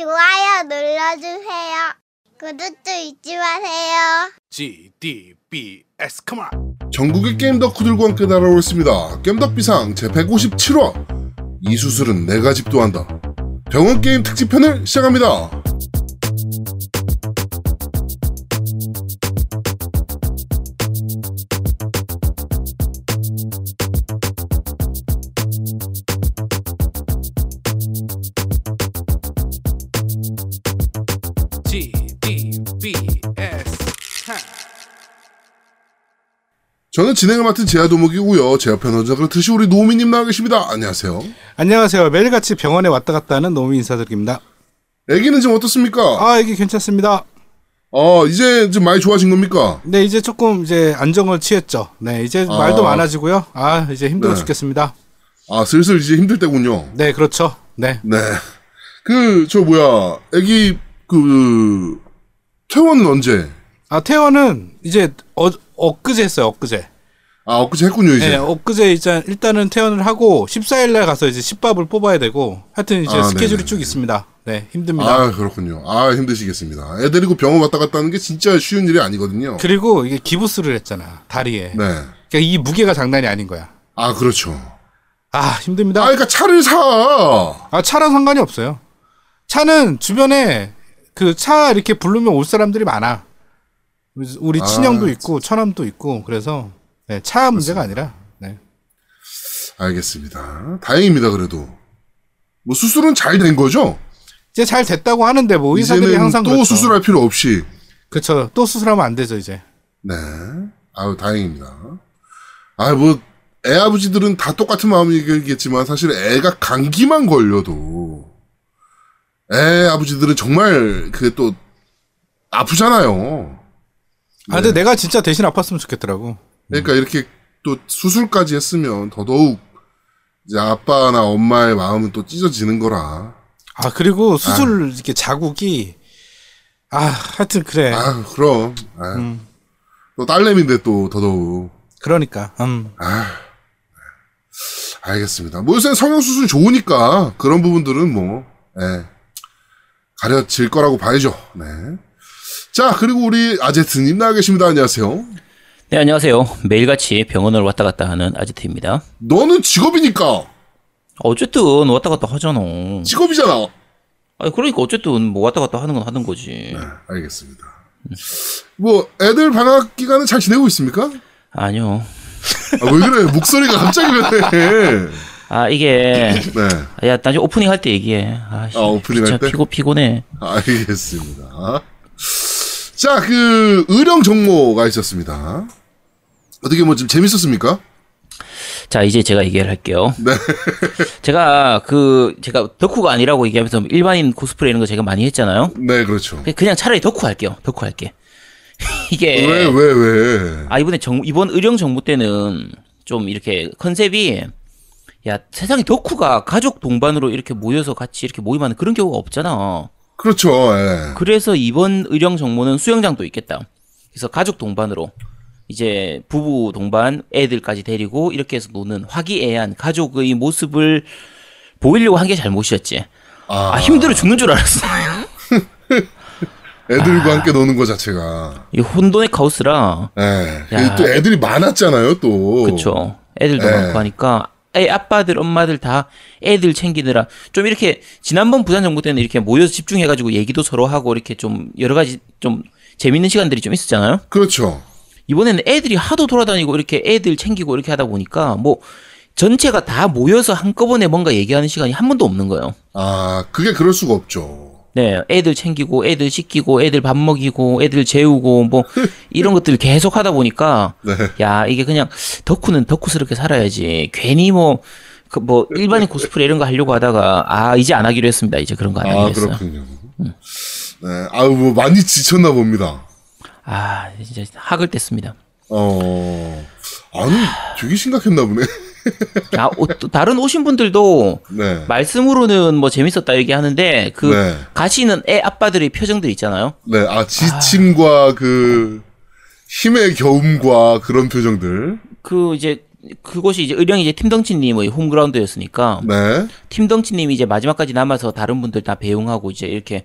좋아요 눌러주세요. 구독도 잊지 마세요. G D B S come on. 전국의 게임 덕후들과 함께 날아오겠습니다. 겜덕비상 제 157화 이 수술은 내가 집도 한다. 병원 게임 특집 편을 시작합니다. 저는 진행을 맡은 제아도목이고요. 제 옆에 언제나 그렇듯이 우리 노미님 나와 계십니다. 안녕하세요. 안녕하세요. 매일같이 병원에 왔다 갔다 하는 노미 인사드립니다. 애기는 지금 어떻습니까? 아, 이게 괜찮습니다. 어, 이제 좀 많이 좋아진 겁니까? 네, 이제 조금 이제 안정을 취했죠. 네, 이제 아. 말도 많아지고요. 아, 이제 힘들어 네. 죽겠습니다. 아, 슬슬 이제 힘들 때군요. 네, 그렇죠. 네. 네. 그, 저 뭐야, 애기, 그, 퇴원은 언제? 아, 퇴원은 이제 어, 엊그제 했어요, 엊그제. 아, 엊그제 했군요, 이제. 네, 엊그제 일단, 일단은 퇴원을 하고 14일날 가서 이제 10밥을 뽑아야 되고 하여튼 이제 아, 스케줄이 네네. 쭉 있습니다. 네, 힘듭니다. 아, 그렇군요. 아, 힘드시겠습니다. 애 데리고 병원 왔다 갔다 하는 게 진짜 쉬운 일이 아니거든요. 그리고 이게 기부스를 했잖아, 다리에. 네. 그러니까 이 무게가 장난이 아닌 거야. 아, 그렇죠. 아, 힘듭니다. 아, 그러니까 차를 사. 아, 차랑 상관이 없어요. 차는 주변에 그 차 이렇게 부르면 올 사람들이 많아. 우리 아, 친형도 있고 처남도 있고 그래서 네, 차 문제가 아니라 네. 알겠습니다. 다행입니다, 그래도. 뭐, 수술은 잘 된 거죠? 이제 잘 됐다고 하는데 뭐 의사들이 항상 또 그렇죠. 수술할 필요 없이. 그렇죠. 또 수술하면 안 되죠 이제. 네. 아유, 다행입니다. 아, 뭐, 애 아버지들은 다 똑같은 마음이겠지만, 사실 애가 감기만 걸려도, 애 아버지들은 정말, 그게 또, 아프잖아요. 아 근데 내가 진짜 대신 아팠으면 좋겠더라고. 그러니까 이렇게 또 수술까지 했으면 더더욱, 이제 아빠나 엄마의 마음은 또 찢어지는 거라. 아 그리고 수술 이렇게 자국이 아 하여튼 그래. 아, 그럼. 아, 음. 또 딸내미인데 또 더더욱. 그러니까. 음. 아, 알겠습니다. 뭐 요새 성형 수술이 좋으니까 그런 부분들은 뭐, 예, 가려질 거라고 봐야죠. 네. 자, 그리고 우리 아제트님 나와 계십니다. 안녕하세요. 네, 안녕하세요. 매일같이 병원을 왔다 갔다 하는 아지트입니다. 너는 직업이니까 어쨌든 왔다 갔다 하잖아. 직업이잖아. 아니, 그러니까 어쨌든 뭐 왔다 갔다 하는 건 하는 거지. 네, 알겠습니다. 뭐 애들 방학 기간은 잘 지내고 있습니까? 아니요. 아, 왜 그래? 목소리가 갑자기 변해. 아, 이게, 네, 야, 나중에 오프닝 할 때 얘기해. 아, 씨, 아, 오프닝 할 때? 피고, 피곤해. 알겠습니다. 자, 그 의령 정모가 있었습니다. 어떻게 뭐 좀 재밌었습니까? 자, 이제 제가 얘기를 할게요. 네. 제가 그, 제가 덕후가 아니라고 얘기하면서 일반인 코스프레 이런 거 제가 많이 했잖아요. 네, 그렇죠. 그냥- 그냥 차라리 덕후 할게요. 덕후 할게. 이게. 왜, 왜, 왜? 아 이번에 정 이번 의령 정부 때는 좀 이렇게 컨셉이 야 세상에 덕후가 가족 동반으로 이렇게 모여서 같이 이렇게 모임하는 그런 경우가 없잖아. 그렇죠, 예. 그래서 이번 의령 정모는 수영장도 있겠다. 그래서 가족 동반으로 이제 부부 동반 애들까지 데리고 이렇게 해서 노는 화기애애한 가족의 모습을 보이려고 한 게 잘못이었지. 아, 아 힘들어 죽는 줄 알았어. 애들과 함께 노는 것 자체가. 이 혼돈의 카오스라. 예. 야. 또 애들이 많았잖아요, 또. 그쵸. 애들도 예. 많고 하니까 애 아빠들 엄마들 다 애들 챙기느라 좀 이렇게 지난번 부산 정부 때는 이렇게 모여서 집중해가지고 얘기도 서로 하고 이렇게 좀 여러 가지 좀 재밌는 시간들이 좀 있었잖아요. 그렇죠. 이번에는 애들이 하도 돌아다니고 이렇게 애들 챙기고 이렇게 하다 보니까 뭐 전체가 다 모여서 한꺼번에 뭔가 얘기하는 시간이 한 번도 없는 거예요. 아, 그게 그럴 수가 없죠. 네, 애들 챙기고 애들 씻기고 애들 밥 먹이고 애들 재우고 뭐 이런 것들 계속 하다 보니까 네. 야 이게 그냥 덕후는 덕후스럽게 살아야지 괜히 뭐 그 뭐 일반인 코스프레 이런 거 하려고 하다가 아 이제 안 하기로 했습니다 이제 그런 거 안 하기로 아, 했어요 그렇군요. 네. 아유, 뭐, 많이 지쳤나 봅니다. 아 진짜 학을 뗐습니다 어, 아니, 되게 심각했나 보네. 아, 오- 또 다른 오신 분들도 네. 말씀으로는 뭐 재밌었다 얘기하는데 그 네. 가시는 애 아빠들의 표정들 있잖아요 네, 아, 지침과 그, 힘의 겨움과 그런 표정들. 그 이제 그곳이 이제 의령 이제 팀덩치님의 홈그라운드였으니까 네. 팀덩치님이 이제 마지막까지 남아서 다른 분들 다 배웅하고 이제 이렇게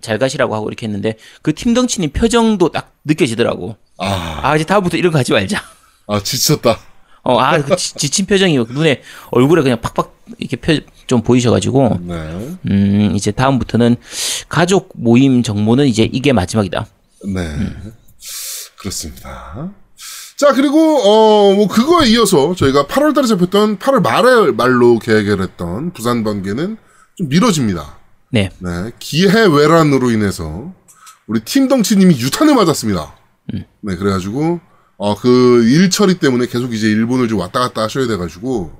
잘 가시라고 하고 이렇게 했는데 그 팀덩치님 표정도 딱 느껴지더라고. 아, 아 이제 다음부터 이런 거 하지 말자. 아 지쳤다. 어, 아, 그 지, 지친 표정이 눈에 얼굴에 그냥 팍팍 이렇게 펴, 좀 보이셔가지고, 네. 음, 이제 다음부터는 가족 모임 정모는 이제 이게 마지막이다. 네. 그렇습니다. 자, 그리고, 어, 뭐, 그거에 이어서 저희가 8월 달에 잡혔던 8월 말에 말로 계획을 했던 부산 번개는 좀 미뤄집니다. 네, 네. 기해 외란으로 인해서 우리 팀 덩치님이 유탄을 맞았습니다. 네, 그래가지고, 어, 그 일 처리 때문에 계속 이제 일본을 좀 왔다 갔다 하셔야 돼가지고,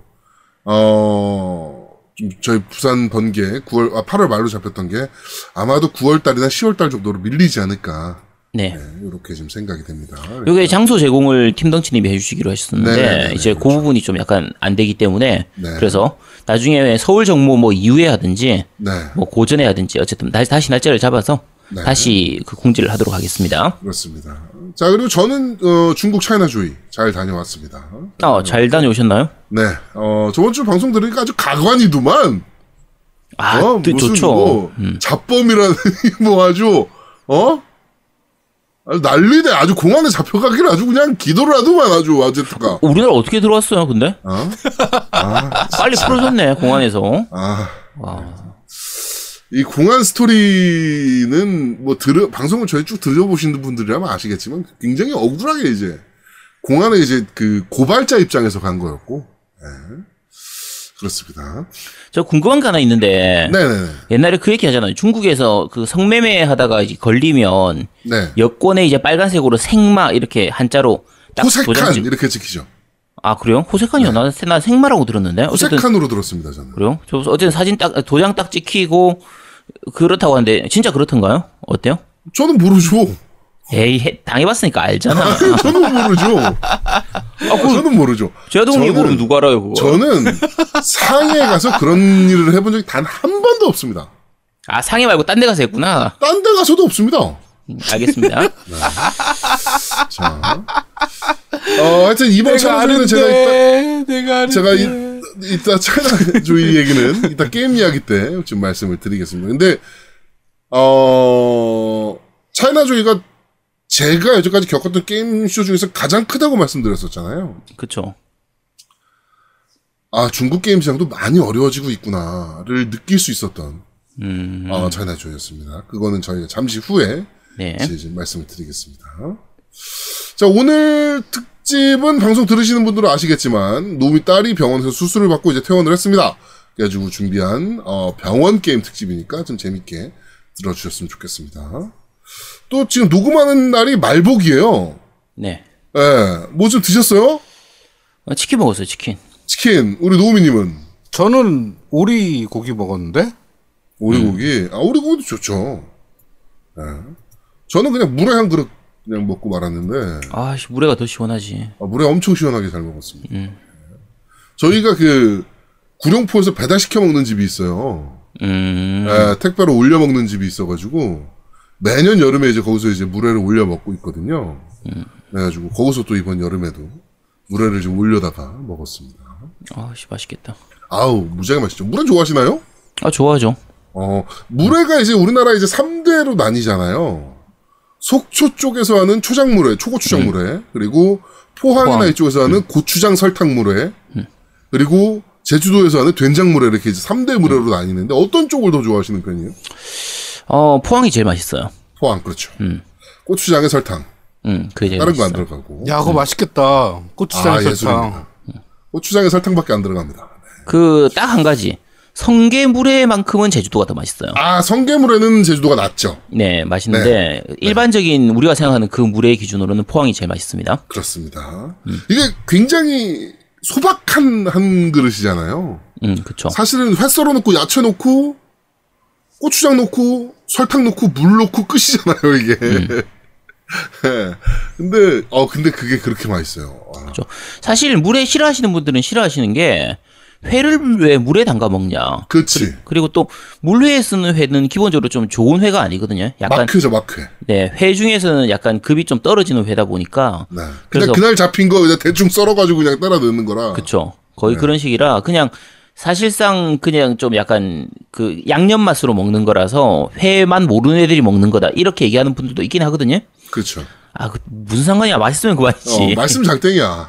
어, 좀 저희 부산 번개 9월, 아, 8월 말로 잡혔던 게 아마도 9월 달이나 10월 달 정도로 밀리지 않을까. 네. 이렇게 지금 생각이 됩니다. 요게 장소 제공을 팀덩치님이 해주시기로 하셨었는데, 네, 네, 네, 이제 그 부분이 좀 약간 안 되기 때문에, 네. 그래서 나중에 서울 정모 뭐 이후에 하든지, 네, 뭐 고전에 하든지, 어쨌든 다시, 다시 날짜를 잡아서 네. 다시 그 공지를 하도록 하겠습니다. 그렇습니다. 자, 그리고 저는, 어, 중국 차이나주의 잘 다녀왔습니다. 어, 잘 다녀오셨나요? 네, 어, 저번 주 방송 들으니까 아주 가관이더만. 아, 어, 또 무슨 좋죠. 뭐, 음. 잡범이라는 뭐 아주 어 난리네 아주 공안에 잡혀가길 아주 그냥 기도를 하더만 아주 아제트가 우리나라 어떻게 들어왔어요, 근데? 어? 아, 빨리 풀어줬네, 공안에서. 아, 와. 이 공안 스토리는 뭐 들어 방송을 저희 쭉 들어보신 분들이라면 아시겠지만 굉장히 억울하게 이제 공안에 이제 그 고발자 입장에서 간 거였고, 예. 그렇습니다. 저 궁금한 거 하나 있는데 네네네. 옛날에 그 얘기 하잖아요. 중국에서 그 성매매 하다가 이제 걸리면 네. 여권에 이제 빨간색으로 생마 이렇게 한자로 딱 호색한 도장 찍. 이렇게 찍히죠. 아 그래요? 호색한이요? 나, 나 생마라고 들었는데. 호색한으로 들었습니다 저는. 그래요? 저 어쨌든 사진 딱 도장 딱 찍히고 그렇다고 하는데 진짜 그렇던가요? 어때요? 저는 모르죠. 에이 해- 당해봤으니까 알잖아. 저는 모르죠. 아, 저는 모르죠. 제동이 저는- 모르면 누가 알아요 그거? 저는 상해에 가서 그런 일을 해본 적이 단 한 번도 없습니다. 아 상해 말고 딴 데 가서 했구나. 딴 데 가서도 없습니다. 음, 알겠습니다. 자, 어, 하여튼 이번 차례는 제가 이따, 내가. 제가 이, 이따 차이나주의 얘기는 이따 게임 이야기 때 지금 말씀을 드리겠습니다. 근데, 어, 차이나주의가 제가 여태까지 겪었던 게임 쇼 중에서 가장 크다고 말씀드렸었잖아요. 그쵸. 아, 중국 게임 시장도 많이 어려워지고 있구나를 느낄 수 있었던, 음, 어, 차이나주의였습니다. 그거는 저희가 잠시 후에 네. 이제 좀 말씀을 드리겠습니다. 자, 오늘 특 집은 방송 들으시는 분들은 아시겠지만, 노미 딸이 병원에서 수술을 받고 이제 퇴원을 했습니다. 그래가지고 준비한, 어, 병원 게임 특집이니까 좀 재밌게 들어주셨으면 좋겠습니다. 또 지금 녹음하는 날이 말복이에요. 네. 예, 뭐좀 드셨어요? 어, 치킨 먹었어요 치킨. 치킨, 우리 노미님은? 저는 오리 고기 먹었는데 오리 고기. 아, 오리 고기도 좋죠. 예. 저는 그냥 물에 한 그릇 그냥 먹고 말았는데, 아씨 물회가 더 시원하지. 아, 물에 엄청 시원하게 잘 먹었습니다. 음. 저희가 그 구룡포에서 배달시켜 먹는 집이 있어요. 음. 예, 택배로 올려 먹는 집이 있어가지고 매년 여름에 이제 거기서 이제 물회를 올려 먹고 있거든요. 그래가지고 거기서 또 이번 여름에도 물회를 좀 올려다가 먹었습니다. 아씨 맛있겠다. 아우 무지하게 맛있죠. 물회 좋아하시나요? 아 좋아하죠. 어 물회가 이제 우리나라 이제 3대로 나뉘잖아요. 속초 쪽에서 하는 초장물회, 초고추장물회, 그리고 포항이나 포항. 이쪽에서 하는 고추장 설탕물회, 그리고 제주도에서 하는 된장물회 이렇게 이제 3대 물회로 나뉘는데 어떤 쪽을 더 좋아하시는 편이에요? 어 포항이 제일 맛있어요. 포항 그렇죠. 음. 고추장에 설탕, 음 그게 제일 다른 거안 맛있어요. 들어가고. 야 그거 맛있겠다. 고추장 아, 설탕. 예술입니다. 고추장에 설탕밖에 안 들어갑니다. 그딱 한 가지 성게 물회만큼은 제주도가 더 맛있어요. 아 성게물에는 제주도가 낫죠. 네 맛있는데 일반적인 우리가 생각하는 그 물회 기준으로는 포항이 제일 맛있습니다. 그렇습니다. 이게 굉장히 소박한 한 그릇이잖아요. 음 그쵸. 사실은 회 썰어 놓고 야채 넣고 고추장 넣고 설탕 넣고 물 넣고 끝이잖아요 이게. 예. 근데 어 근데 그게 그렇게 맛있어요. 아, 그렇죠. 사실 물회 싫어하시는 분들은 싫어하시는 게 회를 왜 물에 담가 먹냐. 그치. 그리고 또 물회에 쓰는 회는 기본적으로 좀 좋은 회가 아니거든요. 약간 마크죠, 마크. 네, 회 중에서는 약간 급이 좀 떨어지는 회다 보니까 네. 그래서- 그날 잡힌 거 그냥 대충 썰어가지고 그냥 따라 넣는 거라. 네. 거의 그런 식이라 그냥 사실상 그냥 좀 약간 그 양념 맛으로 먹는 거라서 회만 모르는 애들이 먹는 거다 이렇게 얘기하는 분들도 있긴 하거든요. 그렇죠. 아, 그 무슨 상관이야? 맛있으면 그만이지. 어, 말씀 장땡이야.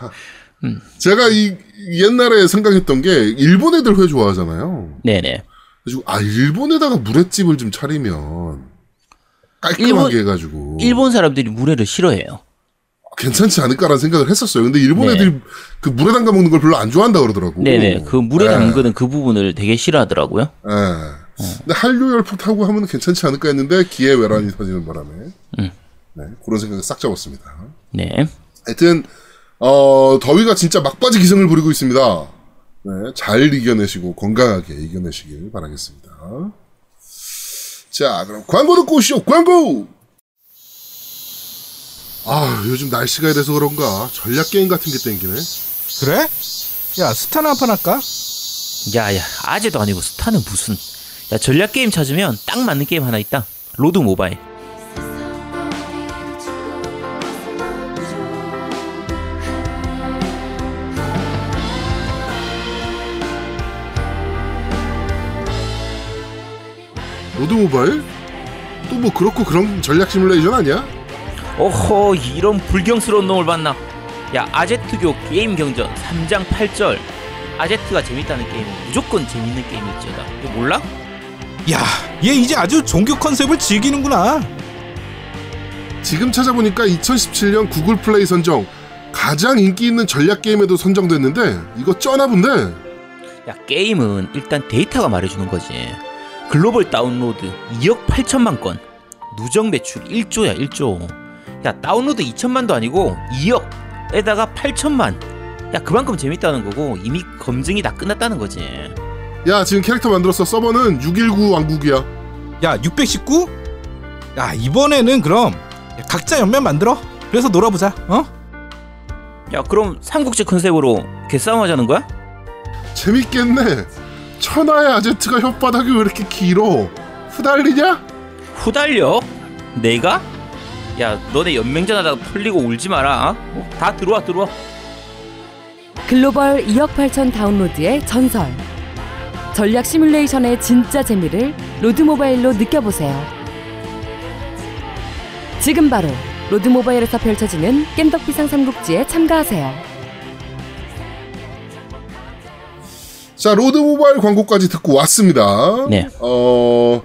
음. 제가 이 옛날에 생각했던 게 일본 애들 회 좋아하잖아요. 네네. 그래가지고 아 일본에다가 물회집을 좀 차리면 깔끔하게 일본- 해가지고 일본 사람들이 물회를 싫어해요. 괜찮지 않을까라는 생각을 했었어요. 근데 일본 네. 애들이 그 물에 담가 먹는 걸 별로 안 좋아한다 그러더라고. 네네. 그 물에 네. 담그는 그 부분을 되게 싫어하더라고요. 예. 근데 한류 열풍 타고 하면 괜찮지 않을까 했는데 기회 외란이 터지는 바람에 음. 네, 그런 생각을 싹 잡았습니다. 네. 하여튼 어, 더위가 진짜 막바지 기승을 부리고 있습니다. 네, 잘 이겨내시고 건강하게 이겨내시길 바라겠습니다. 자, 그럼 광고 듣고 오시죠. 광고. 아, 요즘 날씨가 이래서 그런가 전략 게임 같은 게 땡기네. 그래? 야 스타나 한판 할까? 야야 아재도 아니고 스타는 무슨? 야 전략 게임 찾으면 딱 맞는 게임 하나 있다. 로드 모바일. 로드 모바일? 또 뭐 그렇고 그런 전략 시뮬레이션 아니야? 오호 이런 불경스러운 놈을 봤나? 야 아제트교 게임 경전 3장 8절. 아제트가 재밌다는 게임은 무조건 재밌는 게임일지어다. 이거 몰라? 야, 얘 이제 아주 종교 컨셉을 즐기는구나. 지금 찾아보니까 2017년 구글 플레이 선정 가장 인기 있는 전략 게임에도 선정됐는데 이거 쩌나 본데. 야 게임은 일단 데이터가 말해주는 거지. 글로벌 다운로드 2억 8천만 건. 누적 매출 1조야 1조. 야 다운로드 2천만도 아니고 2억에다가 8천만. 야 그만큼 재밌다는 거고 이미 검증이 다 끝났다는 거지. 야 지금 캐릭터 만들었어 서버는 619 왕국이야. 야, 619? 야, 이번에는 그럼 각자 연맹 만들어. 그래서 놀아보자. 어? 야 그럼 삼국지 컨셉으로 개싸움 하자는 거야? 재밌겠네. 천하의 아제트가 혓바닥이 왜 이렇게 길어? 후달리냐? 후달려? 내가? 야 너네 연맹전 하다가 털리고 울지 마라. 어? 다 들어와 들어와. 글로벌 2억 8천 다운로드의 전설. 전략 시뮬레이션의 진짜 재미를 로드 모바일로 느껴보세요. 지금 바로 로드 모바일에서 펼쳐지는 겜덕비상 삼국지에 참가하세요. 자 로드 모바일 광고까지 듣고 왔습니다. 네. 어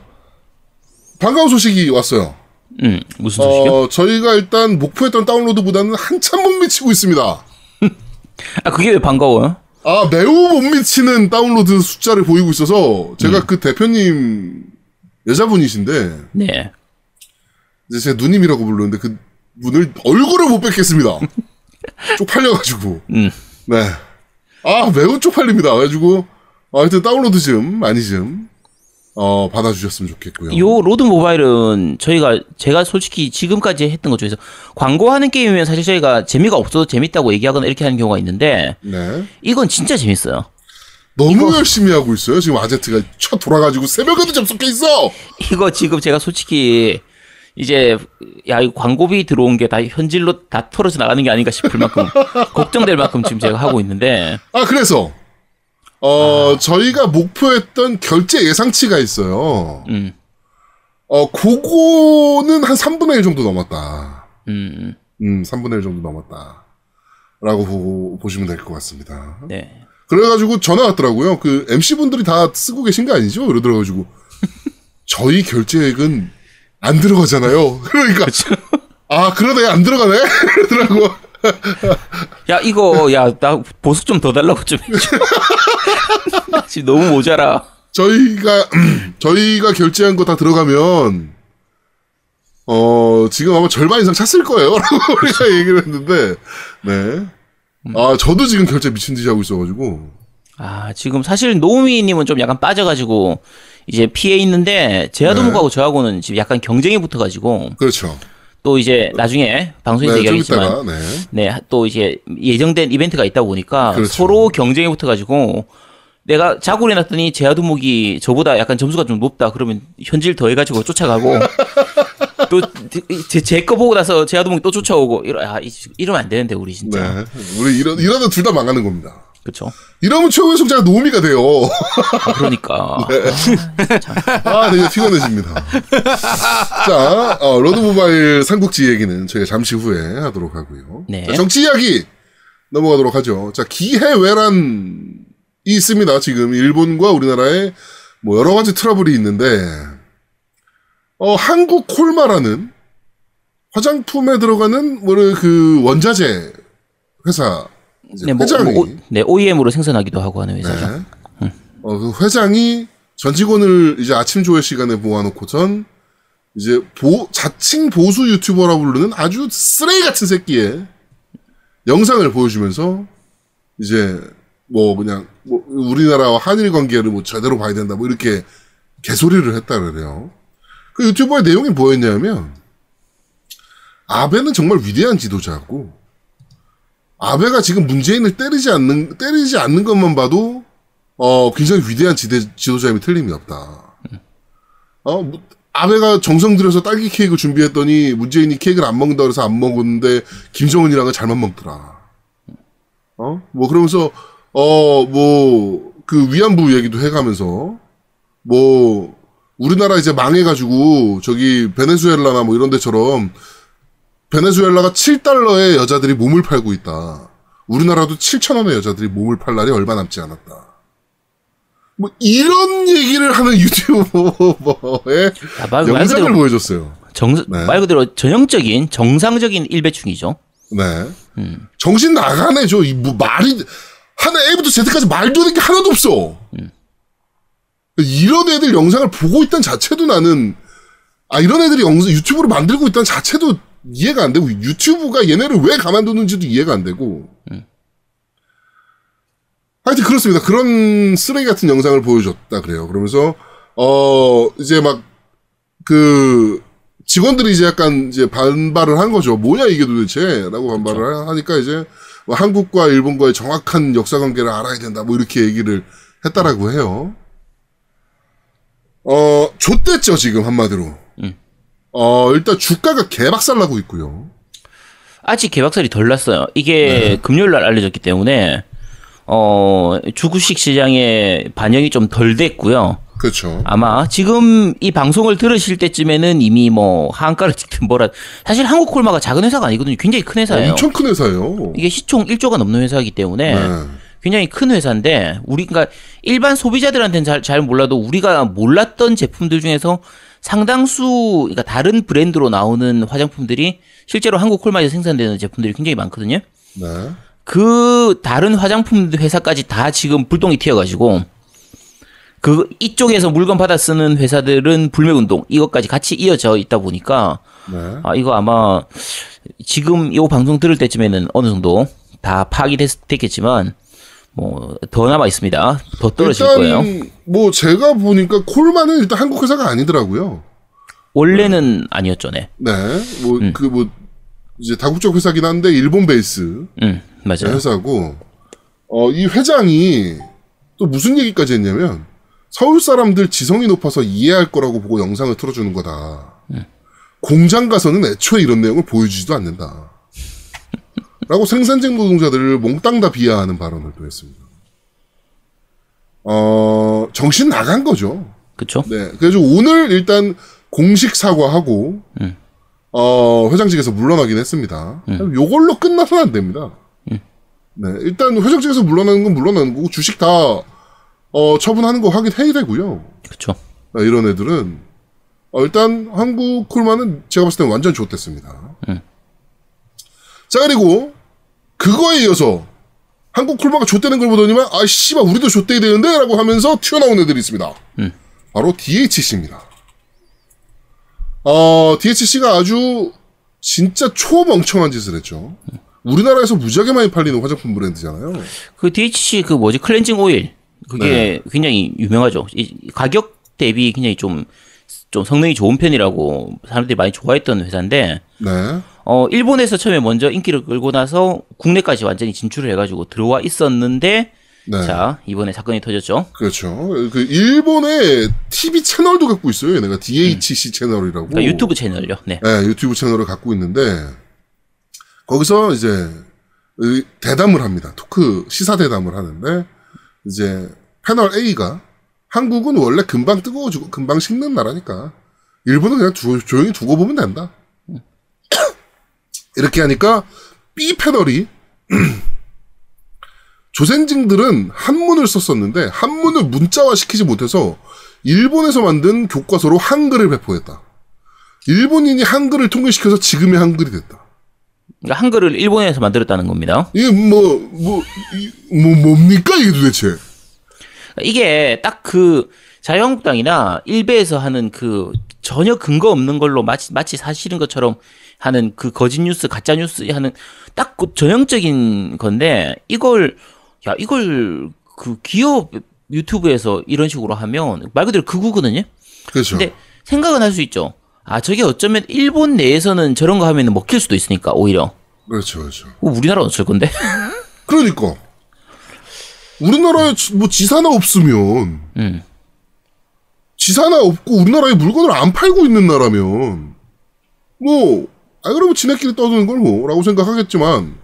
반가운 소식이 왔어요. 음 무슨 소식이요? 어 저희가 일단 목표했던 다운로드보다는 한참 못 미치고 있습니다. 아 그게 왜 반가워요? 아 매우 못 미치는 다운로드 숫자를 보이고 있어서 제가 그 대표님 여자분이신데 네. 이제 제가 누님이라고 부르는데 그 분을 얼굴을 못 뵙겠습니다. 쪽팔려가지고. 음. 네. 아 매우 쪽팔립니다. 그래가지고 어, 하여튼 다운로드 좀 많이 좀 어, 받아주셨으면 좋겠고요. 요 로드 모바일은 저희가 제가 솔직히 지금까지 했던 것 중에서 광고하는 게임이면 사실 저희가 재미가 없어도 재밌다고 얘기하거나 이렇게 하는 경우가 있는데 네. 이건 진짜 재밌어요. 너무 열심히 하고 있어요. 지금 아제트가 쳐 돌아가지고 새벽에도 접속해 있어. 이거 지금 제가 솔직히 이제 야 이 광고비 들어온 게 다 현질로 다 털어져 나가는 게 아닌가 싶을 만큼 걱정될 만큼 지금 제가 하고 있는데 아 그래서 어 저희가 목표했던 결제 예상치가 있어요. 음. 어 그거는 한 3분의 1 정도 넘었다. 음. 음 3분의 1 정도 넘었다. 라고 보고 보시면 될 것 같습니다. 네. 그래가지고 전화 왔더라고요. 그 MC 분들이 다 쓰고 계신 거 아니죠? 이러더라가지고 저희 결제액은 안 들어가잖아요. 그러니까 아 그러네 안 들어가네. 이러더라고. 야 이거 야 나 보석 좀 더 달라고 좀 해줘. 나 지금 너무 모자라. 저희가 저희가 결제한 거 다 들어가면 어 지금 아마 절반 이상 찼을 거예요라고 우리가 얘기를 했는데 네. 아 저도 지금 결제 미친 듯이 하고 있어가지고 아, 지금 사실 노우미님은 좀 약간 빠져가지고 이제 피해 있는데 제아도목하고 저하고는 지금 약간 경쟁이 붙어가지고 그렇죠. 또 이제 나중에 방송에서 네, 좀 얘기하겠지만 네. 네, 또 이제 예정된 이벤트가 있다 보니까 그렇죠. 서로 경쟁이 붙어가지고 내가 자고 일어났더니 제아두목이 저보다 약간 점수가 좀 높다 그러면 현질 더해가지고 쫓아가고 또제 거 보고 나서 제아두목이 또 쫓아오고 이러 아 이- 이러면 안 되는데 우리 진짜 네. 우리 이러, 이러다 둘다 망하는 겁니다. 그렇죠 이러면 최후의 승자가 노우미가 돼요. 아, 그러니까 아, 되게 피곤해집니다. 자, 어, 로드 모바일 삼국지 얘기는 저희가 잠시 후에 하도록 하고요. 네. 자, 정치 이야기 넘어가도록 하죠. 자, 기해왜란이 있습니다. 지금 일본과 우리나라에 뭐 여러 가지 트러블이 있는데, 어, 한국 콜마라는 화장품에 들어가는 뭐를 그 원자재 회사 네, 뭐, 회장이 뭐, 오- 네 OEM으로 생산하기도 하고 하는 회사죠 네. 어, 그 회장이 전 직원을 이제 아침 조회 시간에 모아놓고선 이제 보, 자칭 보수 유튜버라고 부르는 아주 쓰레기 같은 새끼의 영상을 보여주면서 이제 뭐 그냥 뭐 우리나라와 한일 관계를 뭐 제대로 봐야 된다 뭐 이렇게 개소리를 했다 그래요. 그 유튜버의 내용이 뭐였냐면 아베는 정말 위대한 지도자고 아베가 지금 문재인을 때리지 않는 때리지 않는 것만 봐도 어 굉장히 위대한 지대, 지도자임이 틀림이 없다. 어 뭐, 아베가 정성 들여서 딸기 케이크 준비했더니 문재인이 케이크를 안 먹는다 그래서 안 먹었는데 김정은이랑은 잘만 먹더라. 어 뭐 그러면서 어 뭐 그 위안부 얘기도 해가면서 뭐 우리나라 이제 망해가지고 저기 베네수엘라나 뭐 이런 데처럼 베네수엘라가 7달러에 여자들이 몸을 팔고 있다. 우리나라도 7천 원의 여자들이 몸을 팔 날이 얼마 남지 않았다. 뭐 이런 얘기를 하는 유튜버의 아, 말, 말 영상을 그대로 보여줬어요. 정, 네. 말 그대로 전형적인 정상적인 일배충이죠 네. 정신 나가네, 저, 이, 뭐, 말이, 하나 A부터 Z까지 말도 되는 게 하나도 없어. 이런 애들 영상을 보고 있다는 자체도 나는, 아, 이런 애들이 영상, 유튜브를 만들고 있다는 자체도 이해가 안 되고, 유튜브가 얘네를 왜 가만두는지도 이해가 안 되고. 하여튼 그렇습니다. 그런 쓰레기 같은 영상을 보여줬다 그래요. 그러면서, 어, 이제 막, 그, 직원들이 이제 약간 이제 반발을 한 거죠. 뭐냐 이게 도대체? 라고 반발을 하니까 이제 뭐 한국과 일본과의 정확한 역사 관계를 알아야 된다. 뭐 이렇게 얘기를 했다라고 해요. 어, 좆됐죠, 지금 한마디로. 어, 일단 주가가 개박살 나고 있고요. 아직 개박살이 덜 났어요. 이게 네. 금요일 날 알려졌기 때문에 어 주구식 시장에 반영이 좀 덜 됐고요. 그렇죠. 아마 지금 이 방송을 들으실 때쯤에는 이미 뭐 한가를 찍든 뭐라 사실 한국 콜마가 작은 회사가 아니거든요. 굉장히 큰 회사예요. 엄청 큰 회사예요. 이게 시총 1조가 넘는 회사이기 때문에 네. 굉장히 큰 회사인데 우리 그러니까 일반 소비자들한테는 잘, 잘 몰라도 우리가 몰랐던 제품들 중에서 상당수 그러니까 다른 브랜드로 나오는 화장품들이 실제로 한국 콜마에서 생산되는 제품들이 굉장히 많거든요. 네. 그 다른 화장품 회사까지 다 지금 불똥이 튀어가지고 그 이쪽에서 물건 받아 쓰는 회사들은 불매 운동 이것까지 같이 이어져 있다 보니까 네. 아 이거 아마 지금 이 방송 들을 때쯤에는 어느 정도 다 파악이 됐, 됐겠지만 뭐더 남아 있습니다. 더 떨어질 일단 거예요. 뭐 제가 보니까 콜마는 일단 한국 회사가 아니더라고요. 원래는 아니었죠, 네. 네. 뭐 그뭐 이제 다국적 회사긴 한데 일본 베이스 음 맞아요. 회사고 어 이 회장이 또 무슨 얘기까지 했냐면 서울 사람들 지성이 높아서 이해할 거라고 보고 영상을 틀어주는 거다. 공장 가서는 애초에 이런 내용을 보여주지도 않는다. 라고 생산직 노동자들을 몽땅 다 비하하는 발언을 또 했습니다. 어, 정신 나간 거죠. 그렇죠. 네. 그래서 오늘 일단 공식 사과하고, 어, 회장직에서 물러나긴 했습니다. 요걸로 끝나서는 안 됩니다. 네. 일단 회장직에서 물러나는 건 물러나는 거고, 주식 다, 어, 처분하는 거 확인해야 되고요. 그렇죠. 아, 이런 애들은, 어, 일단 한국 콜마는 제가 봤을 땐 완전 좋댔습니다. 자, 그리고, 그거에 이어서, 한국 콜마가 좆되는 걸 보더니만, 아, 씨발, 우리도 좆돼야 되는데? 라고 하면서 튀어나온 애들이 있습니다. 바로 DHC입니다. 어, DHC가 아주 진짜 초멍청한 짓을 했죠. 우리나라에서 무지하게 많이 팔리는 화장품 브랜드잖아요. 그 DHC 그 뭐지 클렌징 오일 그게 굉장히 유명하죠. 이 가격 대비 굉장히 좀 좀 성능이 좋은 편이라고 사람들이 많이 좋아했던 회사인데 네. 어 일본에서 처음에 먼저 인기를 끌고 나서 국내까지 완전히 진출을 해가지고 들어와 있었는데 네. 자, 이번에 사건이 터졌죠. 그렇죠. 그 일본의 TV 채널도 갖고 있어요. 얘네가 DHC 채널이라고. 그러니까 유튜브 채널요. 네. 네, 유튜브 채널을 갖고 있는데 거기서 이제 의- 대담을 합니다. 토크 시사 대담을 하는데 이제 패널 A가 한국은 원래 금방 뜨거워지고 금방 식는 나라니까 일본은 그냥 두- 조용히 두고 보면 된다. 이렇게 하니까 B 패널이 조센징들은 한문을 썼었는데 한문을 문자화 시키지 못해서 일본에서 만든 교과서로 한글을 배포했다. 일본인이 한글을 통일시켜서 지금의 한글이 됐다. 그러니까 한글을 일본에서 만들었다는 겁니다. 이게 뭐, 뭐, 이- 뭐, 뭡니까, 이게 도대체? 이게 딱 그 자유한국당이나 일베에서 하는 그 전혀 근거 없는 걸로 마치 마치 사실인 것처럼 하는 그 거짓 뉴스, 가짜 뉴스 하는 딱 그 전형적인 건데 이걸 야 이걸 그 기업 유튜브에서 이런 식으로 하면 말 그대로 극우거든요. 그렇죠. 근데 생각은 할 수 있죠. 아 저게 어쩌면 일본 내에서는 저런 거 하면 먹힐 수도 있으니까 오히려 그렇죠, 그렇죠. 어, 우리나라 어쩔 건데? 그러니까. 우리나라에 지- 뭐 지사나 없으면, 음. 지사나 없고 우리나라에 물건을 안 팔고 있는 나라면, 뭐, 아, 그러면 지네끼리 떠드는 걸 뭐, 라고 생각하겠지만,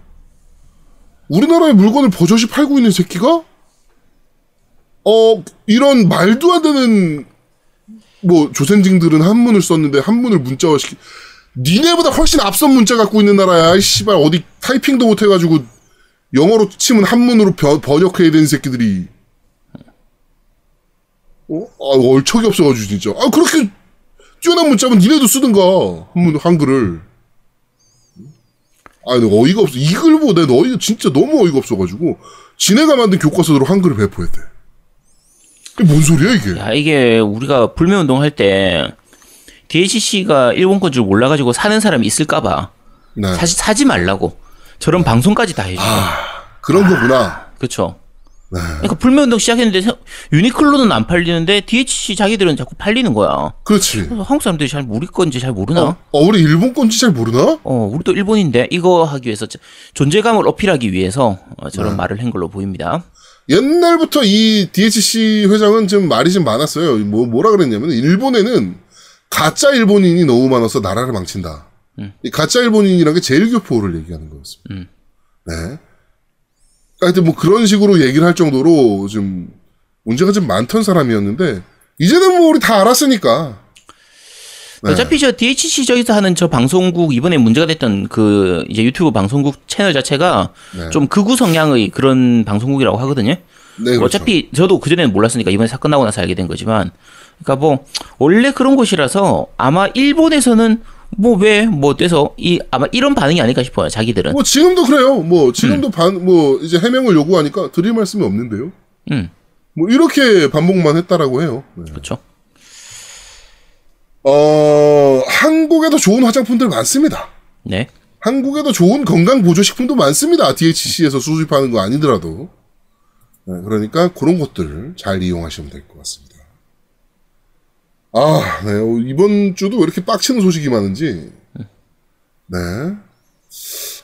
우리나라에 물건을 버젓이 팔고 있는 새끼가, 어, 이런 말도 안 되는, 뭐, 조센징들은 한문을 썼는데 한문을 문자화 시키, 니네보다 훨씬 앞선 문자 갖고 있는 나라야. 이 씨발, 어디 타이핑도 못 해가지고, 영어로 치면 한문으로 벼- 번역해야 되는 새끼들이, 어? 아, 얼척이 없어가지고, 진짜. 아, 그렇게 뛰어난 문자면 니네도 쓰든가, 한문, 한글을. 아, 근데 어이가 없어. 이걸 보고 내가 어이가 진짜 너무 어이가 없어가지고, 지네가 만든 교과서대로 한글을 배포했대. 이게 뭔 소리야, 이게? 야, 이게 우리가 불매 운동 할 때 DHC가 일본 건 줄 몰라가지고 사는 사람이 있을까봐 네. 사실 사지 말라고 저런 방송까지 다 해줘. 그런 거구나. 그쵸. 네. 그러니까 불매 운동 시작했는데 세- 유니클로는 안 팔리는데 DHC 자기들은 자꾸 팔리는 거야. 그렇지. 한국 사람들이 잘 우리 건지 잘 모르나? 어, 어, 우리 일본 건지 잘 모르나? 어, 우리도 일본인데 이거 하기 위해서 저- 존재감을 어필하기 위해서 어, 저런 네. 말을 한 걸로 보입니다. 옛날부터 이 DHC 회장은 좀 말이 좀 많았어요. 뭐, 뭐라 그랬냐면, 일본에는 가짜 일본인이 너무 많아서 나라를 망친다. 이 가짜 일본인이라는 게 제일 교포를 얘기하는 거였습니다. 음. 네. 하여튼 뭐 그런 식으로 얘기를 할 정도로 좀 문제가 좀 많던 사람이었는데, 이제는 뭐 우리 다 알았으니까. 네. 어차피 저 DHC 저기서 하는 저 방송국 이번에 문제가 됐던 그 이제 유튜브 방송국 채널 자체가 네. 좀 극우 성향의 그런 방송국이라고 하거든요. 네, 그렇죠. 어차피 저도 그전에는 몰랐으니까 이번에 사건 나고 나서 알게 된 거지만 그러니까 뭐 원래 그런 곳이라서 아마 일본에서는 뭐 왜뭐 돼서 이 아마 이런 반응이 아닐까 싶어요. 자기들은. 뭐 지금도 그래요. 뭐 지금도 반, 뭐 이제 해명을 요구하니까 드릴 말씀이 없는데요. 음. 뭐 이렇게 반복만 했다라고 해요. 네. 그렇죠. 어, 한국에도 좋은 화장품들 많습니다. 네. 한국에도 좋은 건강 보조 식품도 많습니다. DHC에서 수집하는 거 아니더라도. 네, 그러니까 그런 것들을 잘 이용하시면 될 것 같습니다. 아, 네. 어, 이번 주도 왜 이렇게 빡치는 소식이 많은지. 네.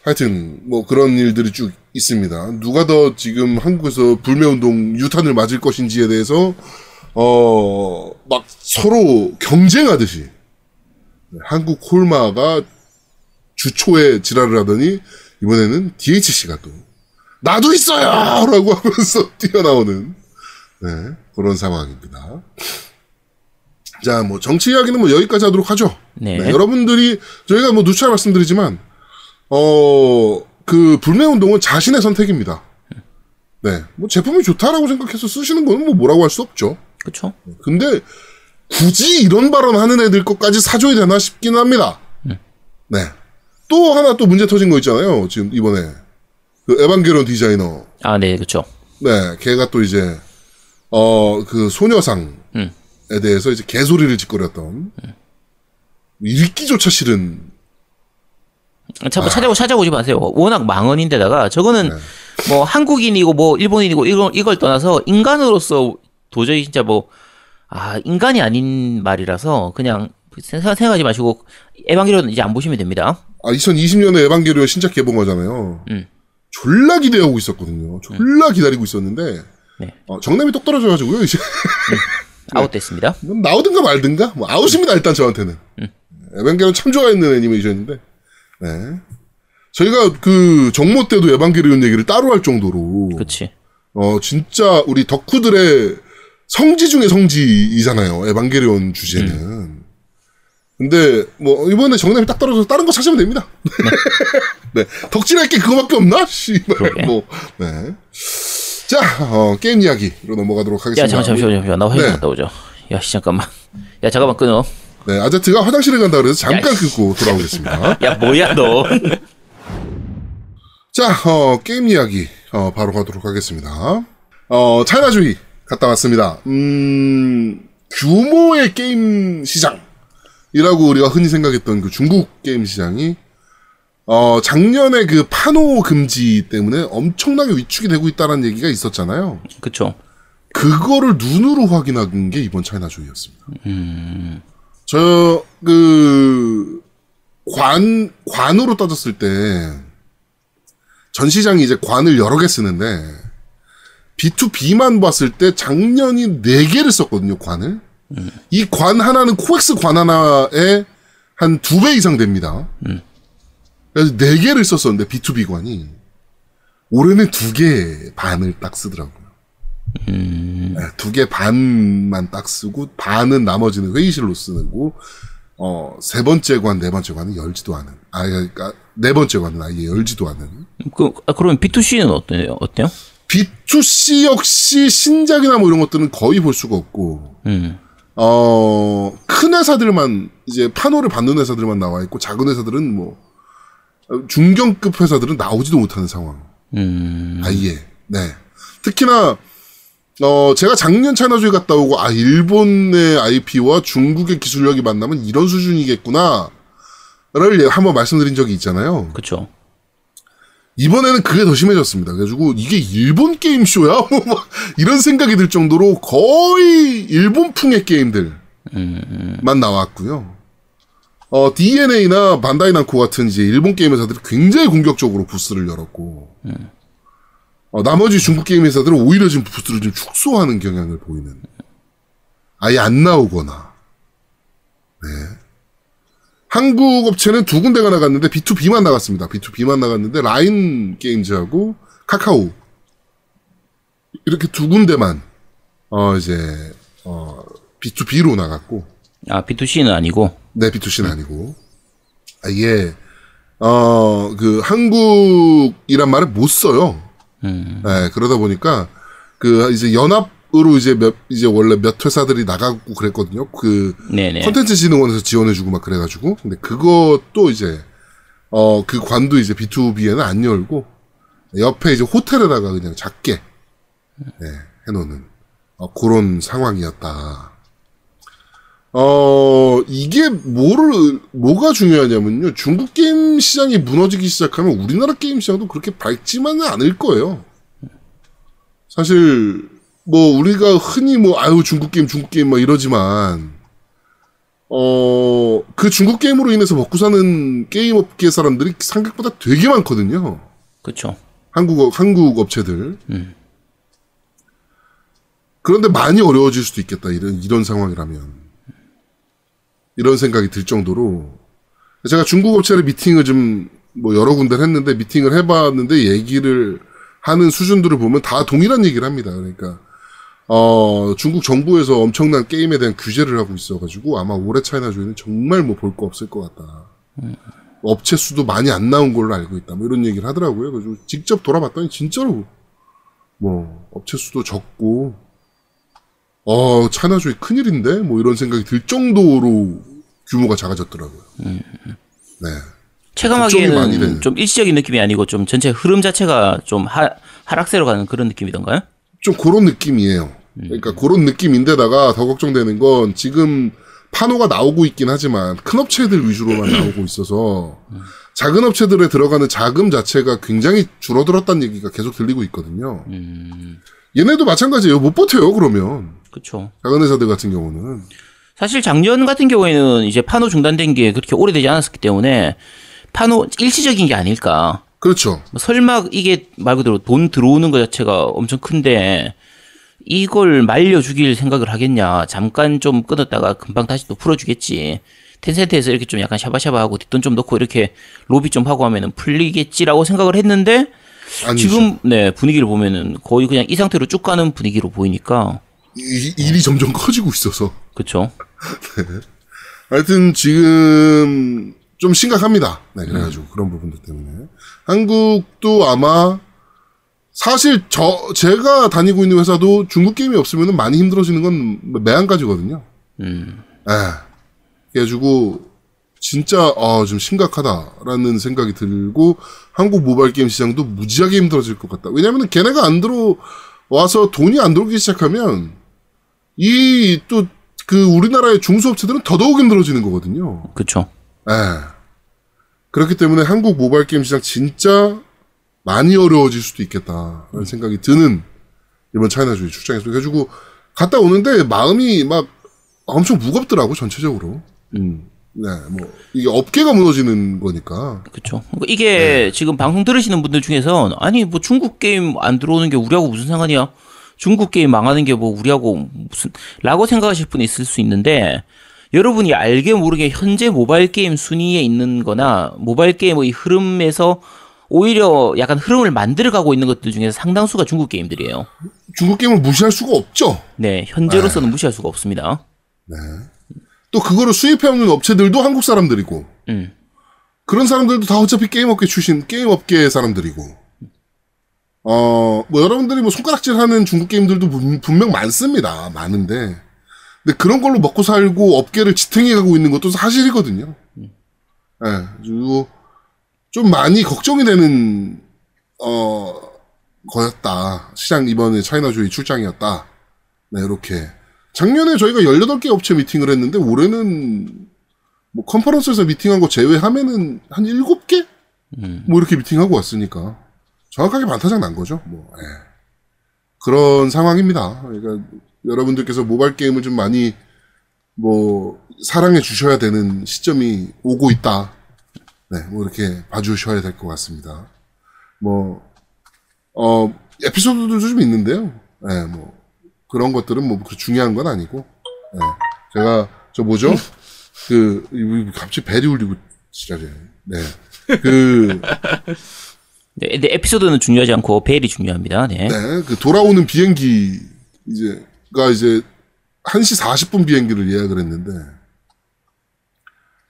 하여튼, 뭐 그런 일들이 쭉 있습니다. 누가 더 지금 한국에서 불매운동 유탄을 맞을 것인지에 대해서, 어, 막 서로 경쟁하듯이. 네, 한국 콜마가 주초에 지랄을 하더니 이번에는 DHC가 또 나도 있어요! 라고 하면서 뛰어나오는 네, 그런 상황입니다. 자, 뭐 정치 이야기는 뭐 여기까지 하도록 하죠. 네. 네, 여러분들이 저희가 뭐 누차 말씀드리지만 어, 그 불매 운동은 자신의 선택입니다. 네. 뭐 제품이 좋다라고 생각해서 쓰시는 거는 뭐 뭐라고 할 수 없죠. 그렇죠. 근데 굳이 이런 발언 하는 애들 것까지 사줘야 되나 싶긴 합니다. 네. 또 하나 또 문제 터진 거 있잖아요. 지금 이번에 그 에반게론 디자이너. 아, 네, 그렇죠. 네, 걔가 또 이제 어 그 소녀상에 음. 대해서 이제 개소리를 짓거렸던 읽기조차 싫은 자꾸 찾아보 찾아보지 마세요. 워낙 망언인데다가 저거는 뭐 한국인이고 뭐 일본인이고 이걸 이걸 떠나서 인간으로서 도저히 진짜 뭐 아, 인간이 아닌 말이라서 그냥 생각, 생각하지 마시고 에반게리온 이제 안 보시면 됩니다. 아 2020년에 에반게리온 신작 개봉하잖아요. 음. 졸라 기대하고 있었거든요. 졸라 기다리고 있었는데 네. 어, 정남이 똑 떨어져가지고요. 이제 아웃됐습니다. 뭐 나오든가 말든가 뭐 아웃입니다 일단 저한테는. 에반게리온 참 좋아했는 애니메이션인데. 네. 저희가 그 정모 때도 에반게리온 얘기를 따로 할 정도로 그치. 어 진짜 우리 덕후들의 성지 중의 성지이잖아요. 에반게리온 주제는. 근데 뭐 이번에 정남이 딱 떨어져서 다른 거 찾으면 됩니다. 네. 덕질할 게 그거밖에 없나? 씨발. 뭐. 네. 자, 어, 게임 이야기로 넘어가도록 하겠습니다. 야 잠깐 잠시만 잠시만 나 화장 네. 갔다 오자. 야 씨, 잠깐만. 야 잠깐만 끊어. 네, 아제트가 화장실에 간다 그래서 잠깐 야, 씨. 끊고 돌아오겠습니다. 야 뭐야 너. 자, 어, 게임 이야기, 어, 바로 가도록 하겠습니다. 어, 차이나주의 갔다 왔습니다. 음, 규모의 게임 시장이라고 우리가 흔히 생각했던 그 중국 게임 시장이, 어, 작년에 그 파노 금지 때문에 엄청나게 위축이 되고 있다는 얘기가 있었잖아요. 그쵸. 그거를 눈으로 확인한 게 이번 차이나주의였습니다. 저, 그, 관, 관으로 따졌을 때, 전 시장이 이제 관을 여러 개 쓰는데, B2B만 봤을 때 작년이 4개를 썼거든요, 관을. 이관 하나는 코엑스 관 하나에 한 두 배 이상 됩니다. 그래서 4개를 썼었는데, B2B 관이. 올해는 두 개 반을 딱 쓰더라고요. 두개 반만 딱 쓰고 반은 나머지는 회의실로 쓰고 어세 번째 관, 네 번째 관은 열지도 않은. 아 그러니까 네 번째 관은 아예 열지도 않은. 그 아, 그러면 B2C는 어때요? 어때요? B2C 역시 신작이나 뭐 이런 것들은 거의 볼 수가 없고 음. 어, 큰 회사들만 이제 판호를 받는 회사들만 나와 있고 작은 회사들은 뭐 어, 중견급 회사들은 나오지도 못하는 상황. 음. 아예. 네. 특히나 어 제가 작년 차이나주에 갔다 오고 아 일본의 IP와 중국의 기술력이 만나면 이런 수준이겠구나를 예, 한번 말씀드린 적이 있잖아요. 그쵸. 이번에는 그게 더 심해졌습니다. 그래가지고 이게 일본 게임 쇼야? 뭐막 이런 생각이 들 정도로 거의 일본풍의 게임들만 나왔고요. 어, DNA나 반다이 남코 같은 이제 일본 게임 회사들이 굉장히 공격적으로 부스를 열었고, 어, 나머지 중국 게임 회사들은 오히려 지금 부스를 좀 축소하는 경향을 보이는. 아예 안 나오거나. 네. 한국 업체는 두 군데가 나갔는데 B2B만 나갔습니다. B2B만 나갔는데 라인 게임즈하고 카카오 이렇게 두 군데만 어 이제 어 B2B로 나갔고 아 B2C는 아니고. 네 B2C는 아니고 아예 어그 한국이란 말을 못 써요. 음. 네, 그러다 보니까 그 이제 연합으로 이제 몇 이제 원래 몇 회사들이 나가고 그랬거든요. 그. 콘텐츠 진흥원에서 지원해주고 막 그래가지고 근데 그것도 이제 어 그 관도 이제 B2B에는 안 열고 옆에 이제 호텔에다가 그냥 작게 네, 해놓는 어, 그런 상황이었다. 어 이게 뭐를 뭐가 중요하냐면요 중국 게임 시장이 무너지기 시작하면 우리나라 게임 시장도 그렇게 밝지만은 않을 거예요. 사실 뭐 우리가 흔히 뭐 아유 중국 게임 중국 게임 막 이러지만 어 그 중국 게임으로 인해서 먹고 사는 게임 업계 사람들이 생각보다 되게 많거든요. 그쵸. 한국 한국 업체들. 음. 그런데 많이 어려워질 수도 있겠다 이런 이런 상황이라면 이런 생각이 들 정도로 제가 중국 업체를 미팅을 좀 뭐 여러 군데를 했는데 미팅을 해봤는데 얘기를 하는 수준들을 보면 다 동일한 얘기를 합니다. 그러니까 어 중국 정부에서 엄청난 게임에 대한 규제를 하고 있어가지고 아마 올해 차이나 조이는 정말 뭐 볼 거 없을 것 같다. 업체 수도 많이 안 나온 걸로 알고 있다. 뭐 이런 얘기를 하더라고요. 그래서 직접 돌아봤더니 진짜로 뭐 업체 수도 적고 어 차이나 조이 큰일인데 뭐 이런 생각이 들 정도로 규모가 작아졌더라고요. 네. 걱정이 많이 체감하기에는. 좀 일시적인 느낌이 아니고 좀 전체 흐름 자체가 좀 하, 하락세로 가는 그런 느낌이던가요? 좀 그런 느낌이에요. 그러니까 그런 느낌인데다가 더 걱정되는 건 지금 판호가 나오고 있긴 하지만 큰 업체들 위주로만 나오고 있어서 작은 업체들에 들어가는 자금 자체가 굉장히 줄어들었다는 얘기가 계속 들리고 있거든요. 얘네도 마찬가지예요. 못 버텨요, 그러면. 그쵸. 작은 회사들 같은 경우는. 사실 작년 같은 경우에는 이제 판호 중단된 게 그렇게 오래되지 않았기 때문에 판호 일시적인 게 아닐까. 그렇죠. 뭐 설마 이게 말 그대로 돈 들어오는 것 자체가 엄청 큰데 이걸 말려 죽일 생각을 하겠냐. 잠깐 좀 끊었다가 금방 다시 또 풀어주겠지. 텐센트에서 이렇게 좀 약간 샤바샤바하고 뒷돈 좀 넣고 이렇게 로비 좀 하고 하면은 풀리겠지라고 생각을 했는데 아니죠. 지금 네 분위기를 보면은 거의 그냥 이 상태로 쭉 가는 분위기로 보이니까 이- 일이 점점 커지고 있어서. 그 쵸 하여튼 지금 좀 심각합니다. 네, 그래가지고 그런 부분들 때문에 한국도 아마 사실 저 제가 다니고 있는 회사도 중국 게임이 없으면 많이 힘들어지는 건 매한가지거든요. 음 예. 그래가지고 진짜 아, 좀 심각하다라는 생각이 들고 한국 모바일 게임 시장도 무지하게 힘들어질 것 같다. 왜냐하면 걔네가 안 들어와서 돈이 안 들어오기 시작하면 이 또 그 우리나라의 중소업체들은 더더욱 힘들어지는 거거든요. 그쵸 예. 그렇기 때문에 한국 모바일 게임 시장 진짜 많이 어려워질 수도 있겠다라는 생각이 드는 이번 차이나주의 출장에서 그래가지고 갔다 오는데 마음이 막 엄청 무겁더라고 전체적으로. 음. 네, 뭐 이게 업계가 무너지는 거니까. 그러니까 이게 지금 방송 들으시는 분들 중에서 아니 뭐 중국 게임 안 들어오는 게 우리하고 무슨 상관이야 중국 게임 망하는 게 뭐 우리하고 무슨 라고 생각하실 분이 있을 수 있는데 여러분이 알게 모르게 현재 모바일 게임 순위에 있는 거나 모바일 게임의 흐름에서 오히려 약간 흐름을 만들어가고 있는 것들 중에서 상당수가 중국 게임들이에요. 중국 게임을 무시할 수가 없죠. 네, 현재로서는 무시할 수가 없습니다. 또 그거를 수입해오는 업체들도 한국 사람들이고 음, 그런 사람들도 다 어차피 게임 업계 출신 게임 업계 사람들이고 어 뭐 여러분들이 뭐 손가락질 하는 중국 게임들도 분- 분명 많습니다 많은데 근데 그런 걸로 먹고 살고 업계를 지탱해 가고 있는 것도 사실이거든요. 예 그리고 좀 많이 걱정이 되는 어 거였다 시장 이번에 차이나주의 출장이었다. 네 이렇게 작년에 저희가 18개 업체 미팅을 했는데 올해는 뭐 컨퍼런스에서 미팅한 거 제외하면은 한 7개? 뭐 이렇게 미팅하고 왔으니까 정확하게 반타작 난 거죠. 뭐 예. 그런 상황입니다. 그러니까 여러분들께서 모바일 게임을 좀 많이 뭐 사랑해 주셔야 되는 시점이 오고 있다. 네, 뭐 이렇게 봐주셔야 될 것 같습니다. 뭐 어, 에피소드도 좀 있는데요. 예, 뭐 그런 것들은 뭐 중요한 건 아니고, 예. 제가 저 뭐죠? 그 갑자기 벨이 울리고 지랄해. 네, 그 네, 근데 에피소드는 중요하지 않고 벨이 중요합니다. 네. 네, 그 돌아오는 비행기 이제가 이제 1시 40분 비행기를 예약을 했는데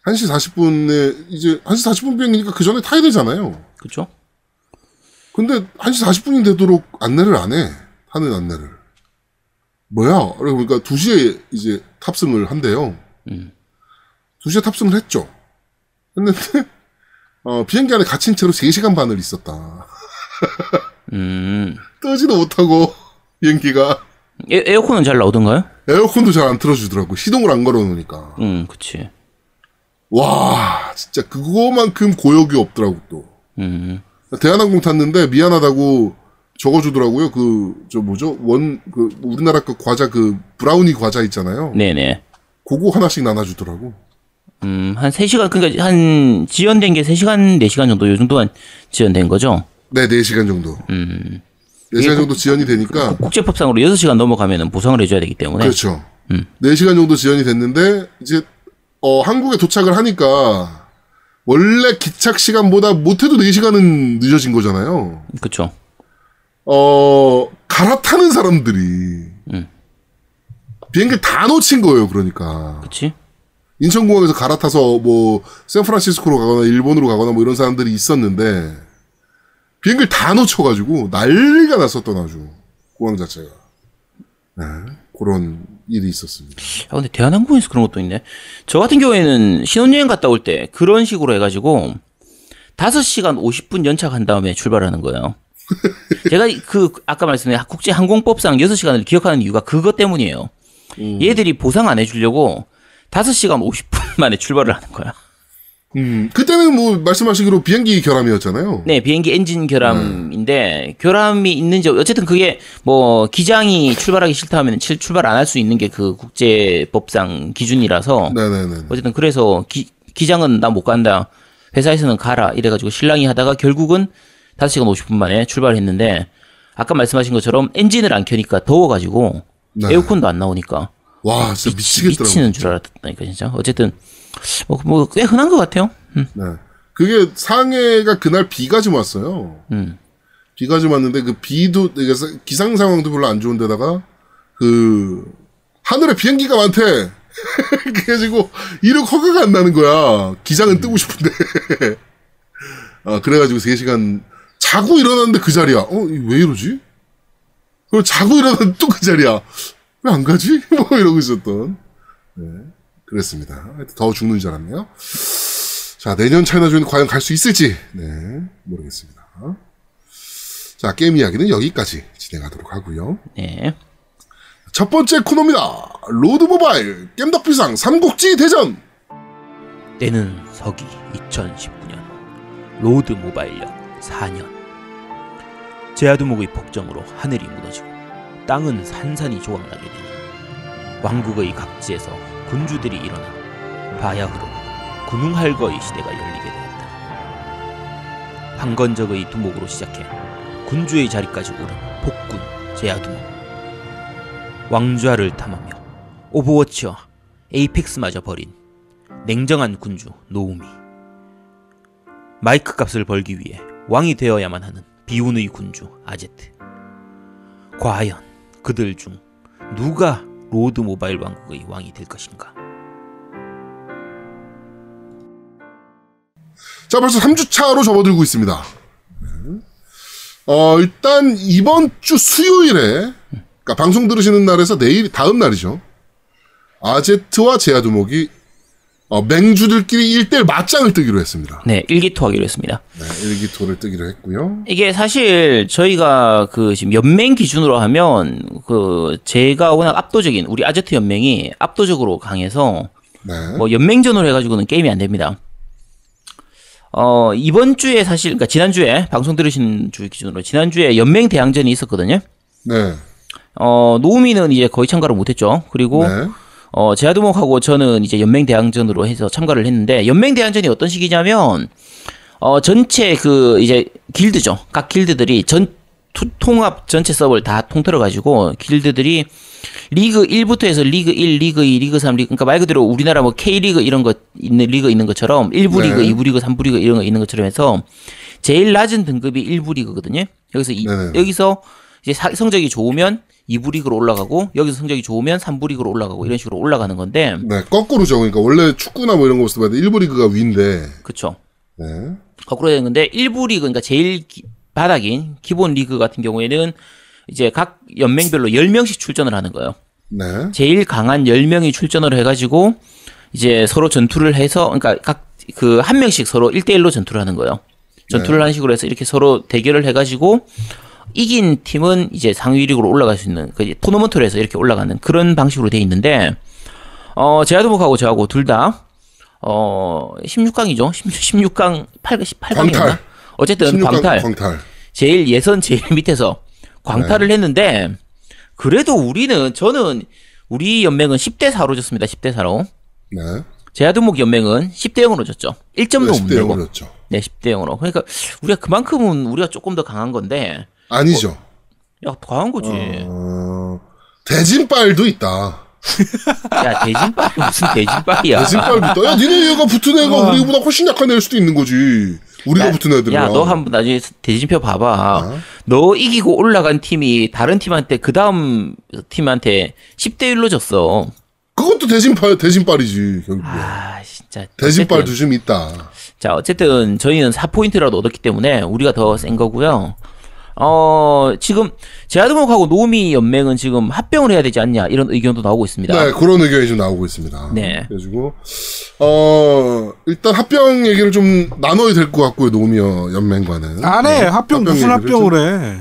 1시 40분에 이제 1시 40분 비행기니까 그 전에 타야 되잖아요. 그렇죠? 근데 1시 40분이 되도록 안내를 안 해. 타는 안내를. 뭐야? 그러니까 2시에 이제 탑승을 한대요. 음. 2시에 탑승을 했죠. 했는데 어, 비행기 안에 갇힌 채로 3시간 반을 있었다. 음. 뜨지도 못하고 비행기가 에, 에어컨은 잘 나오던가요? 에어컨도 잘 안 틀어주더라고. 시동을 안 걸어놓으니까. 음, 그치. 와, 진짜 그거만큼 고역이 없더라고 또. 음. 대한항공 탔는데 미안하다고 적어주더라고요. 그 저 뭐죠? 원 그 우리나라 그 과자 그 브라우니 과자 있잖아요. 네네. 그거 하나씩 나눠주더라고. 음, 한 3시간, 그러니까 한 지연된 게 3시간, 4시간 정도, 요 정도만 지연된 거죠? 네, 4시간 정도. 음. 4시간 정도 지연이 되니까 국제법상으로 6시간 넘어가면 보상을 해줘야 되기 때문에. 그렇죠. 음. 4시간 정도 지연이 됐는데 이제 어 한국에 도착을 하니까 원래 기착 시간보다 못해도 4시간은 늦어진 거잖아요. 그쵸. 어, 갈아타는 사람들이 음. 비행기를 다 놓친 거예요, 그러니까. 그치? 인천공항에서 갈아타서 뭐 샌프란시스코로 가거나 일본으로 가거나 뭐 이런 사람들이 있었는데 비행기를 다 놓쳐가지고 난리가 났었던 아주 공항 자체가. 네, 그런 일이 있었습니다. 아, 근데 대한항공에서 그런 것도 있네. 저 같은 경우에는 신혼여행 갔다 올 때 그런 식으로 해가지고 5시간 50분 연착한 다음에 출발하는 거예요. 제가 그 아까 말씀드린 국제항공법상 6시간을 기억하는 이유가 그것 때문이에요. 얘들이 보상 안 해주려고 5시간 50분 만에 출발을 하는 거야. 음, 그때는 뭐 말씀하시기로 비행기 결함이었잖아요. 네, 비행기 엔진 결함인데 결함이 있는지 어쨌든 그게 뭐 기장이 출발하기 싫다 하면 출발 안 할 수 있는 게 그 국제법상 기준이라서 네네네. 어쨌든 그래서 기, 기장은 나 못 간다. 회사에서는 가라 이래가지고 신랑이 하다가 결국은 5시간 50분 만에 출발했는데 아까 말씀하신 것처럼 엔진을 안 켜니까 더워가지고 네. 에어컨도 안 나오니까 와, 진짜 미치겠더라고요. 미치는 줄 알았다니까 진짜. 어쨌든 뭐꽤 흔한 것 같아요. 음. 네. 그게 상해가 그날 비가 좀 왔어요. 음. 비가 좀 왔는데 그 비도 이게 기상 상황도 별로 안 좋은데다가 그 하늘에 비행기가 많대. 그래가지고 이륙 허가가 안 나는 거야. 기장은 뜨고 싶은데. 아 그래가지고 3 시간 자고 일어났는데 그 자리야. 어, 이왜 이러지? 그리고 자고 일어났는데 또 그 자리야. 왜 안 가지? 뭐 이러고 있었던. 네. 그랬습니다. 하여튼 더 죽는 줄 알았네요. 자, 내년 차이나조는 과연 갈 수 있을지, 네, 모르겠습니다. 자, 게임 이야기는 여기까지 진행하도록 하고요. 네. 첫 번째 코너입니다. 로드 모바일 겜덕비상 삼국지 대전. 때는 서기 2019년 로드 모바일력 4년 제아두목의 폭정으로 하늘이 무너지고 땅은 산산이 조각나게 되니 왕국의 각지에서 군주들이 일어나 바야흐로 군웅할거의 시대가 열리게 되었다. 황건적의 두목으로 시작해 군주의 자리까지 오른 폭군 제아두목. 왕좌를 탐하며 오버워치와 에이펙스마저 버린 냉정한 군주 노우미. 마이크 값을 벌기 위해 왕이 되어야만 하는 비운의 군주 아제트. 과연 그들 중 누가 로드 모바일 왕국의 왕이 될 것인가 자, 벌써 3주차로 접어들고 있습니다. 네. 어, 일단 이번 주 수요일에, 그러니까 방송 들으시는 날에서 내일, 다음 날이죠. 아제트와 제아두목이 어, 맹주들끼리 1대1 맞짱을 뜨기로 했습니다. 네 일기토하기로 했습니다 네, 일기토를 뜨기로 했고요. 이게 사실 저희가 그 지금 연맹 기준으로 하면 그 제가 워낙 압도적인 우리 아제트 연맹이 압도적으로 강해서 네. 뭐 연맹전으로 해가지고는 게임이 안 됩니다. 어 이번 주에 사실 그러니까 지난 주에 방송 들으신 주 기준으로 지난 주에 연맹 대항전이 있었거든요. 네. 어 노우미는 이제 거의 참가를 못했죠. 그리고 네. 어 제아두목하고 저는 이제 연맹 대항전으로 해서 참가를 했는데 연맹 대항전이 어떤 식이냐면 어 전체 그 이제 길드죠. 각 길드들이 전 투- 통합 전체 서버를 다 통틀어 가지고 길드들이 리그 1부터 해서 리그 1, 리그 2, 리그 3, 리그 그러니까 말 그대로 우리나라 뭐 K리그 이런 거 있는 리그 있는 것처럼 1부 리그, 네. 2부 리그, 3부 리그 이런 거 있는 것처럼 해서 제일 낮은 등급이 1부 리그거든요. 여기서 이, 네네. 여기서 이제 사- 성적이 좋으면 2부 리그로 올라가고 여기서 성적이 좋으면 3부 리그로 올라가고 이런 식으로 올라가는 건데 네, 거꾸로죠. 그러니까 원래 축구나 뭐 이런 거 봤을 때 1부 리그가 위인데, 그쵸 네. 거꾸로 되는 건데 1부 리그 그러니까 제일 기- 바닥인 기본 리그 같은 경우에는 이제 각 연맹별로 10명씩 출전을 하는 거예요. 네. 제일 강한 10명이 출전을 해 가지고 이제 서로 전투를 해서 그러니까 각 그 한 명씩 서로 1대 1로 전투를 하는 거예요. 전투를 하는 식으로 해서 이렇게 서로 대결을 해 가지고 이긴 팀은 이제 상위 리그로 올라갈 수 있는 그 토너먼트로 해서 이렇게 올라가는 그런 방식으로 돼 있는데 어 제아도목하고 저하고 둘 다 어 16강이죠. 16 강 8 18강이었나? 광탈. 어쨌든 16강 광탈. 광탈. 제일 예선 제일 밑에서 광탈을 네. 했는데 그래도 우리는 저는 우리 연맹은 10대 4로 졌습니다. 10대 4로. 네. 제아두목 연맹은 10대 0으로 졌죠. 1점도 못 10대 내고. 0으로였죠. 네, 10대 0으로. 그러니까 우리가 그만큼은 우리가 조금 더 강한 건데 아니죠. 야, 강한 거지. 어, 대진빨도 있다. 야, 대진빨이 무슨 대진빨이야. 대진빨도 있다. 야, 니네 얘가 붙은 애가 우리보다 훨씬 약한 애일 수도 있는 거지. 우리가 야, 붙은 애들이랑. 야, 너 한번 나중에 대진표 봐봐. 어? 너 이기고 올라간 팀이 다른 팀한테 그 다음 팀한테 10대 1로 졌어. 그것도 대진빨, 대진빨이지, 결국에. 아, 진짜. 대진빨도 어쨌든. 좀 있다. 자, 어쨌든 저희는 4포인트라도 얻었기 때문에 우리가 더 센 거고요. 어, 지금 제아드목하고 노미 연맹은 지금 합병을 해야 되지 않냐 이런 의견도 나오고 있습니다. 네, 그런 의견이 좀 나오고 있습니다. 네. 그래가지고, 어, 일단 합병 얘기를 좀 나눠야 될 것 같고요, 노미어 연맹과는. 안 해. 합병 무슨 네. 얘기를 합병을 해?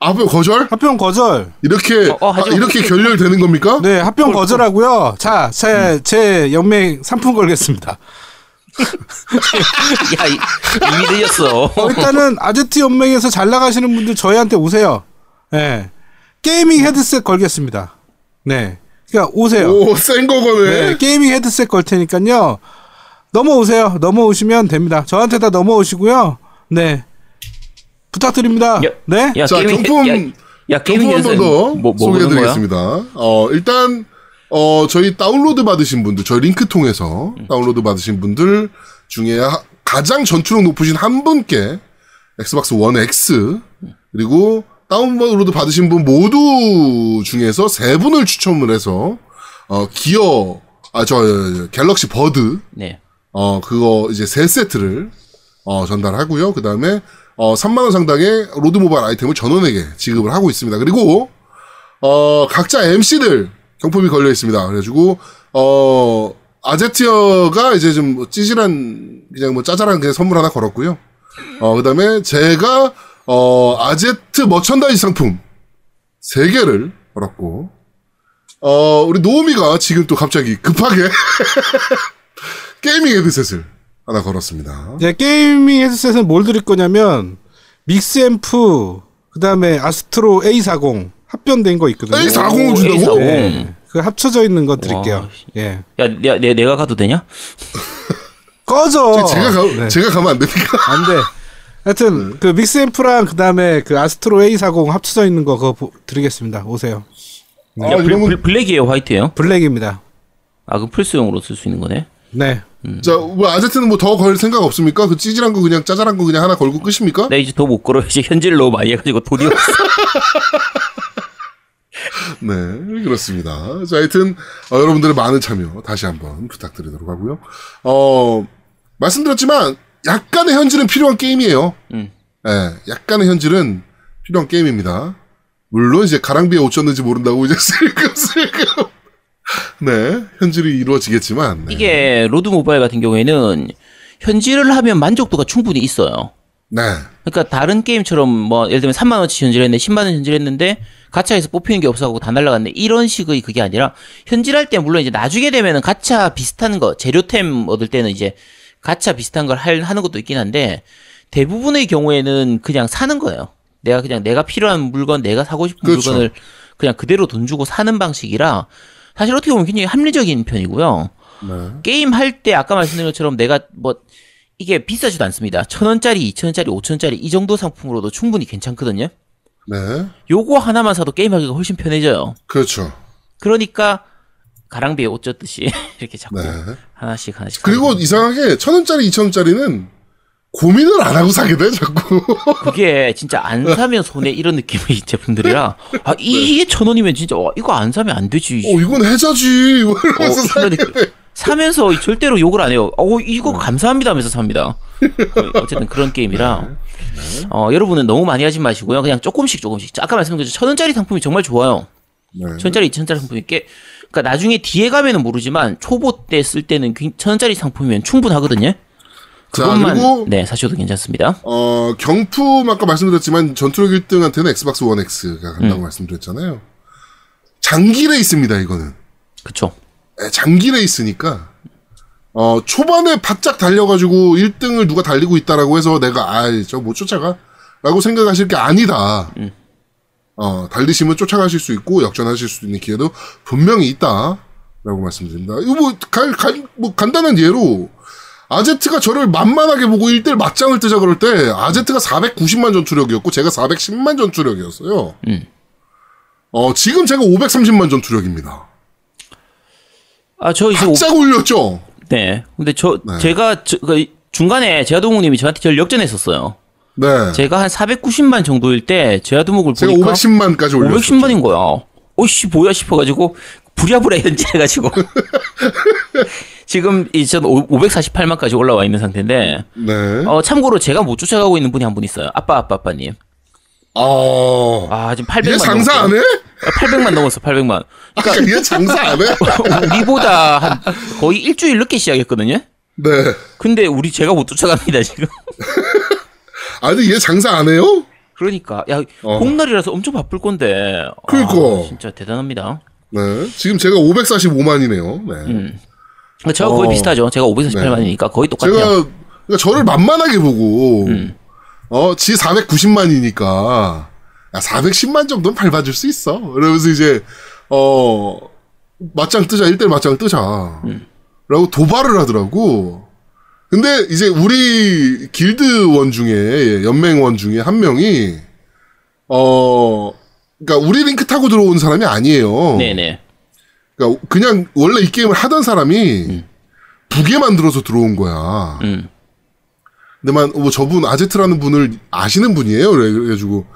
아, 합병 거절? 합병 거절. 이렇게, 어, 어, 아, 마. 이렇게 결렬되는 겁니까? 네, 합병 거절하고요. 자, 제, 제 연맹 상품 걸겠습니다. 야, 이- 이미 늦었어. 어, 일단은 아제트 연맹에서 잘 나가시는 분들 저희한테 오세요. 네. gaming 헤드셋 걸겠습니다. 네. 그러니까 오세요. 오, 센 거 거네. 네, gaming 헤드셋 걸 테니까요. 넘어오세요. 넘어오시면 됩니다. 저한테 다 넘어오시고요. 네. 부탁드립니다. 야, 네. 야, 자, 경품, 야, 야, 경품 한번 연습 더 뭐, 뭐? 소개해드리겠습니다. 어, 일단, 어, 저희 다운로드 받으신 분들, 저희 링크 통해서 음. 다운로드 받으신 분들 중에 하- 가장 전투력 높으신 한 분께 엑스박스 원 X, 그리고 다운로드 받으신 분 모두 중에서 세 분을 추첨을 해서, 어, 기어, 아, 저, 갤럭시 버드, 네. 어, 그거 이제 세 세트를, 어, 전달하고요. 그 다음에, 어, 3만 원 상당의 로드 모바일 아이템을 전원에게 지급을 하고 있습니다. 그리고, 어, 각자 MC들 경품이 걸려 있습니다. 그래가지고, 어, 아제트 형이 이제 좀 찌질한, 그냥 뭐 짜잘한 그냥 선물 하나 걸었고요. 어, 그 다음에 제가, 어, 아제트 merchandise 상품 세 개를 걸었고, 어, 우리 노우미가 지금 또 갑자기 급하게 gaming 헤드셋을 하나 걸었습니다. 네, gaming 헤드셋은 뭘 드릴 거냐면 믹스앰프 그다음에 아스트로 A40 합본된 거 있거든요. A40 을 준다고? A40. 네. 그 합쳐져 있는 거 드릴게요. 와. 예. 야, 내, 내, 내가 가도 되냐? 꺼져. 제가 가, 네. 제가 가면 안 됩니까? 안 돼. 하여튼 그 믹스앰프랑 그다음에 그 아스트로 A40 합쳐져 있는 거 그거 보- 드리겠습니다. 오세요. 아, 야, 블, 이러면, 블, 블랙이에요, 화이트예요? 블랙입니다. 아, 그럼 플스용으로 쓸 수 있는 거네. 네. 자, 뭐, 아제트는 뭐 더 걸 생각 없습니까? 그 찌질한 거 그냥 짜잘한 거 그냥 하나 걸고 끝입니까? 나 이제 더 못 걸어. 이제 너무 많이 해가지고 돈이 없어. 네, 그렇습니다. 자, 하여튼, 어, 여러분들의 많은 참여 다시 한번 부탁드리도록 하고요. 어, 말씀드렸지만, 약간의 현질은 필요한 게임이에요. 음. 예, 약간의 현질은 필요한 게임입니다. 물론 이제 가랑비에 옷 젖는지 모른다고 이제 슬금슬금. 네, 현질이 이루어지겠지만. 네. 이게 로드 모바일 같은 경우에는 현질을 하면 만족도가 충분히 있어요. 네. 그러니까 다른 게임처럼 뭐 예를 들면 3만 원치 현질했는데 10만 원 현질했는데 가차에서 뽑히는 게 없어갖고 다 날라갔네 이런 식의 그게 아니라 현질할 때 물론 이제 나중에 되면은 가차 비슷한 거 재료템 얻을 때는 이제 가차 비슷한 걸 할, 하는 것도 있긴 한데 대부분의 경우에는 그냥 사는 거예요. 내가 그냥 내가 필요한 물건 내가 사고 싶은 그렇죠. 물건을 그냥 그대로 돈 주고 사는 방식이라 사실 어떻게 보면 굉장히 합리적인 편이고요. 네. 게임 할 때 아까 말씀드린 것처럼 내가 뭐 이게 비싸지도 않습니다. 천 원짜리, 이천 원짜리, 오천 원짜리 이 정도 상품으로도 충분히 괜찮거든요. 네. 요거 하나만 사도 게임하기가 훨씬 편해져요. 그렇죠. 그러니까 가랑비에 옷 젖듯이 이렇게 자꾸 네. 하나씩 하나씩. 그리고 이상하게 천 원짜리, 이천 원짜리는 고민을 안 하고 사게 돼, 자꾸. 그게 진짜 안 사면 손해 이런 느낌의 제품들이라 아 이게 천 원이면 진짜 와, 이거 안 사면 안 되지. 어, 이건 해자지. 뭐 이러면서 어, 사게 돼. 사면서 절대로 욕을 안 해요. 어, 이거 감사합니다 하면서 삽니다. 어, 어쨌든 그런 게임이라. 어, 여러분은 너무 많이 하지 마시고요. 그냥 조금씩 조금씩. 아까 말씀드린 천 원짜리 상품이 정말 좋아요. 네. 천 원짜리, 이천 원짜리 상품이 꽤, 그러니까 나중에 뒤에 가면은 모르지만 초보 때 쓸 때는 굉- 천 원짜리 상품이면 충분하거든요. 자, 그것만 그리고, 네 사셔도 괜찮습니다. 어, 경품 아까 말씀드렸지만 전투력 1등한테는 엑스박스 원 X가 간다고 음. 말씀드렸잖아요. 장기 레이스입니다, 이거는. 그쵸. 에, 장기 레이스니까 어 초반에 바짝 달려가지고 1등을 누가 달리고 있다라고 해서 내가 아이 저 못 쫓아가 라고 생각하실 게 아니다. 어 달리시면 쫓아가실 수 있고 역전하실 수 있는 기회도 분명히 있다라고 말씀드립니다. 이거 뭐, 갈, 갈, 뭐 간단한 예로 아제트가 저를 만만하게 보고 1대1 맞짱을 뜨자 그럴 때 아제트가 490만 전투력이었고 제가 410만 전투력이었어요. 음. 어 지금 제가 530만 전투력입니다 아 저 이제 오- 바짝 올렸죠 네. 근데 저 네. 제가 저, 그 중간에 제아동욱 님이 저한테 저를 역전했었어요. 네. 제가 한 490만 정도일 때 제아두목을 제가 보니까 510만까지 올렸어요. 510만인 거야. 어씨 뭐야 싶어 가지고 부랴부랴 현질해 가지고 지금 이전 548만까지 올라와 있는 상태인데 네. 어 참고로 제가 못 쫓아가고 있는 분이 한 분 있어요. 아빠 아빠 아빠님. 아. 아 지금 800만 얘 장사 안 해? 800만 넘었어 800만. 그러니까 얘 장사 안 해? 우리보다 한 거의 일주일 늦게 시작했거든요. 네. 근데 우리 제가 못 쫓아갑니다 지금. 아니 얘 장사 안 해요? 그러니까 야 어. 공날이라서 엄청 바쁠 건데. 그러니까. 아, 진짜 대단합니다. 네. 지금 제가 545만이네요. 네. 음. 제가 거의 어. 비슷하죠. 제가 548만이니까 거의 똑같아요. 제가 그러니까 저를 만만하게 보고 음. 어, 지 490만이니까 야, 410만 정도는 밟아줄 수 있어. 그러면서 이제 어 맞짱 뜨자 1대1 맞짱 뜨자. 음. 라고 도발을 하더라고. 근데 이제 우리 길드원 중에 연맹원 중에 한 명이 어 그러니까 우리 링크 타고 들어온 사람이 아니에요. 네네. 그러니까 그냥 원래 이 게임을 하던 사람이 부계 만들어서 들어온 거야. 음. 근데만 뭐 저분 아제트라는 분을 아시는 분이에요. 그래- 그래가지고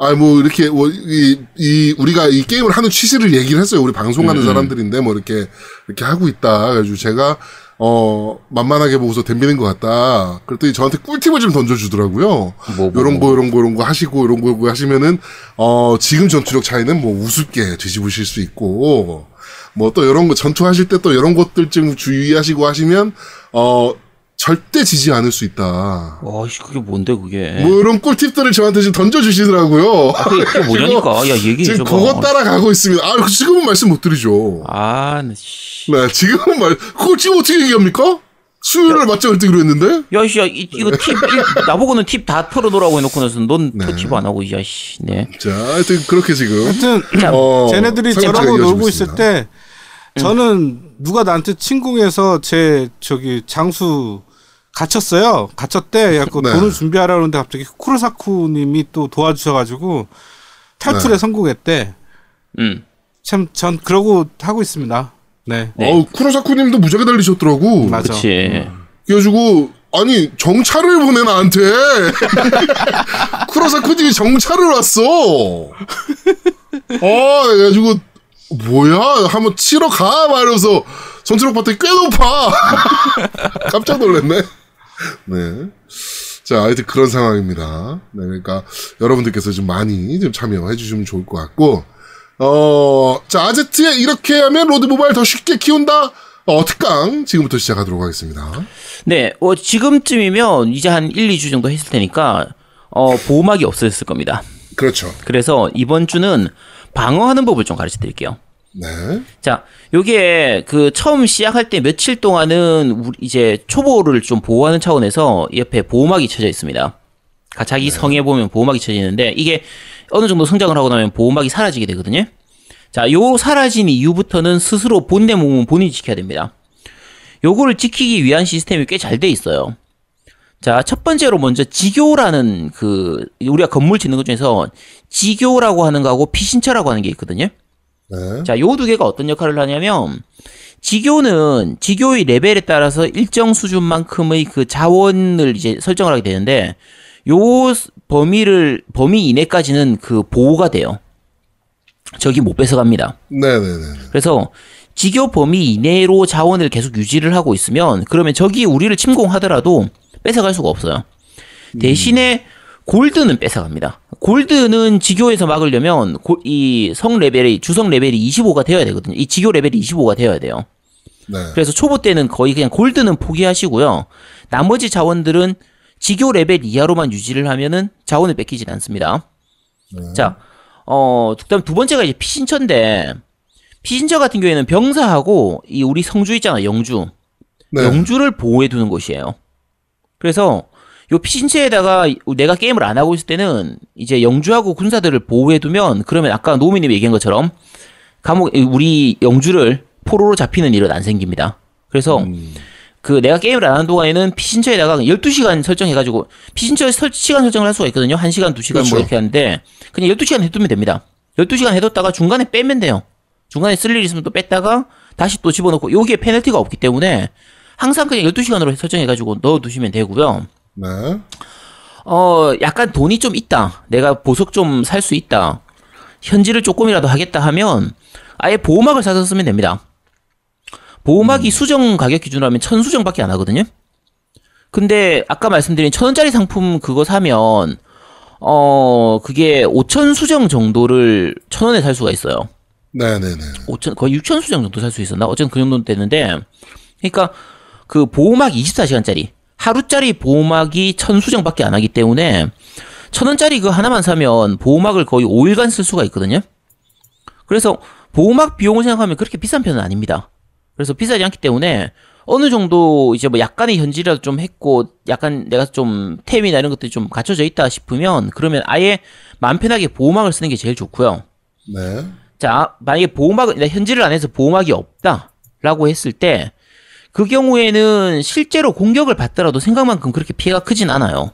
아 뭐 이렇게 뭐 이 이 우리가 이 게임을 하는 취지를 얘기를 했어요. 우리 방송하는 사람들인데 뭐 이렇게 이렇게 하고 있다. 그래가지고 제가 어 만만하게 보고서 덤비는 것 같다. 그랬더니 저한테 꿀팁을 좀 던져주더라고요. 뭐, 뭐, 요런 거 요런 거 요런 거 하시고 요런 거 요런 거 하시면은 어 지금 전투력 차이는 뭐 우습게 뒤집으실 수 있고 뭐 또 요런 거 전투하실 때 또 요런 것들 좀 주의하시고 하시면 어 절대 지지 않을 수 있다. 와씨 그게 뭔데 그게? 뭐 이런 꿀팁들을 저한테 지금 던져주시더라고요. 아, 그게, 그게 뭐냐니까. 야 얘기해 지금 줘봐. 그거 따라가고 있습니다. 아, 지금은 말씀 못 드리죠. 아, 나 씨. 네, 지금은 말, 그걸 지금 어떻게 얘기합니까? 수요일날 맞짱을 뜨기로 했는데? 야, 씨, 야, 이, 이거 팁, 이- 나보고는 팁 다 털어놓으라고 해놓고 나서 넌 네. 팁안 하고, 야, 씨, 네. 자, 하여튼 그렇게 지금. 하여튼 어, 쟤네들이 이어지고 놀고 있을. 때 저는 누가 나한테 침공해서 제 저기 장수 갇혔어요. 갇혔대. 약간 네. 돈을 준비하라 그러는데 갑자기 쿠로사쿠 님이 또 도와주셔가지고 탈출에 네. 성공했대. 음. 참 전 그러고 하고 있습니다. 네. 네. 어우, 쿠로사쿠 님도 무지하게 달리셨더라고. 맞아. 그치. 그래가지고, 아니, 정찰을 보내, 나한테. 쿠로사쿠 님이 정찰을 왔어. 어, 그래가지고, 뭐야? 한번 치러 가? 말하면서 전투력 봤더니 꽤 높아. 깜짝 놀랐네. 네. 자, 하여튼 그런 상황입니다. 네, 그러니까 여러분들께서 좀 많이 좀 참여해 주시면 좋을 것 같고, 어, 자, 아제트의 이렇게 하면 로드 모바일 더 쉽게 키운다? 어, 특강 지금부터 시작하도록 하겠습니다. 네, 어, 지금쯤이면 이제 한 1, 2주 정도 했을 테니까, 어, 보호막이 없어졌을 겁니다. 그렇죠. 그래서 이번 주는 방어하는 법을 좀 가르쳐 드릴게요. 네. 자, 요게 그 처음 시작할 때 며칠 동안은 우리 이제 초보를 좀 보호하는 차원에서 옆에 보호막이 쳐져 있습니다. 가- 자기 성에 보면 보호막이 쳐지는데 이게 어느 정도 성장을 하고 나면 보호막이 사라지게 되거든요. 자, 요 사라진 이후부터는 스스로 본내 몸은 본인이 지켜야 됩니다. 요거를 지키기 위한 시스템이 꽤 잘 돼 있어요. 자, 첫 번째로 먼저 지교라는 그 우리가 건물 짓는 것 중에서 지교라고 하는 거하고 피신처라고 하는 게 있거든요. 네. 자, 요 두 개가 어떤 역할을 하냐면 지교는 지교의 레벨에 따라서 일정 수준만큼의 그 자원을 이제 설정을 하게 되는데 요 스- 범위를 범위 이내까지는 그 보호가 돼요. 적이 못 뺏어갑니다. 네네네. 그래서 지교 범위 이내로 자원을 계속 유지를 하고 있으면 그러면 적이 우리를 침공하더라도 뺏어갈 수가 없어요. 대신에 골드는 뺏어갑니다. 골드는 지교에서 막으려면 이 성 레벨이 주성 레벨이 25가 되어야 되거든요. 이 지교 레벨이 25가 되어야 돼요. 네. 그래서 초보 때는 거의 그냥 골드는 포기하시고요. 나머지 자원들은 지교 레벨 이하로만 유지를 하면은 자원을 뺏기진 않습니다. 자, 어, 그다음 두 번째가 이제 피신처인데 피신처 같은 경우에는 병사하고 이 우리 성주 있잖아, 영주. 네. 영주를 보호해 두는 것이에요. 그래서 요 피신처에다가 내가 게임을 안 하고 있을 때는 이제 영주하고 군사들을 보호해 두면 그러면 아까 노미님이 얘기한 것처럼 감옥 우리 영주를 포로로 잡히는 일은 안 생깁니다. 그래서 그 내가 게임을 안 하는 동안에는 피신처에다가 12시간 설정해가지고 피신처에 설, 시간 설정을 할 수가 있거든요. 1시간, 2시간 그렇죠. 뭐 이렇게 하는데 그냥 12시간 해두면 됩니다. 12시간 해뒀다가 중간에 빼면 돼요. 중간에 쓸 일 있으면 또 뺐다가 다시 또 집어넣고 여기에 페널티가 없기 때문에 항상 그냥 12시간으로 설정해가지고 넣어두시면 되고요. 네. 어, 약간 돈이 좀 있다. 내가 보석 좀 살 수 있다. 현질을 조금이라도 하겠다 하면 아예 보호막을 사서 쓰면 됩니다. 보호막이 수정 가격 기준으로 하면 천 수정밖에 안 하거든요. 근데 아까 말씀드린 천 원짜리 상품 그거 사면 어 그게 오천 수정 정도를 천 원에 살 수가 있어요. 네네네. 5천 거의 6천 수정 정도 살 수 있었나? 어쨌든 그 정도 됐는데 그러니까 그 보호막 24시간짜리 하루짜리 보호막이 천 수정밖에 안 하기 때문에 천 원짜리 그 하나만 사면 보호막을 거의 5일간 쓸 수가 있거든요. 그래서 보호막 비용을 생각하면 그렇게 비싼 편은 아닙니다. 그래서 비싸지 않기 때문에 어느 정도 이제 뭐 약간의 현질이라도 좀 했고 약간 내가 좀 템이나 이런 것들이 좀 갖춰져 있다 싶으면 그러면 아예 마음 편하게 보호막을 쓰는 게 제일 좋고요. 네. 자, 만약에 보호막을, 내가 현질을 안 해서 보호막이 없다. 라고 했을 때, 그 경우에는 실제로 공격을 받더라도 생각만큼 그렇게 피해가 크진 않아요.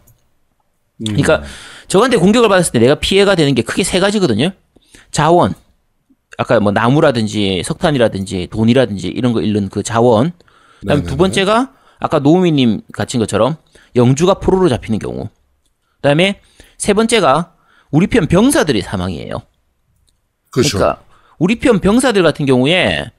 그러니까 저한테 공격을 받았을 때 내가 피해가 되는 게 크게 세 가지거든요. 자원, 아까 뭐 나무라든지 석탄이라든지 돈이라든지 이런 거 잃는 그 자원. 그다음에 두 번째가 아까 노우미님 갇힌 것처럼 영주가 포로로 잡히는 경우. 그다음에 세 번째가 우리 편 병사들이 사망이에요. 그렇죠. 그러니까 우리 편 병사들 같은 경우에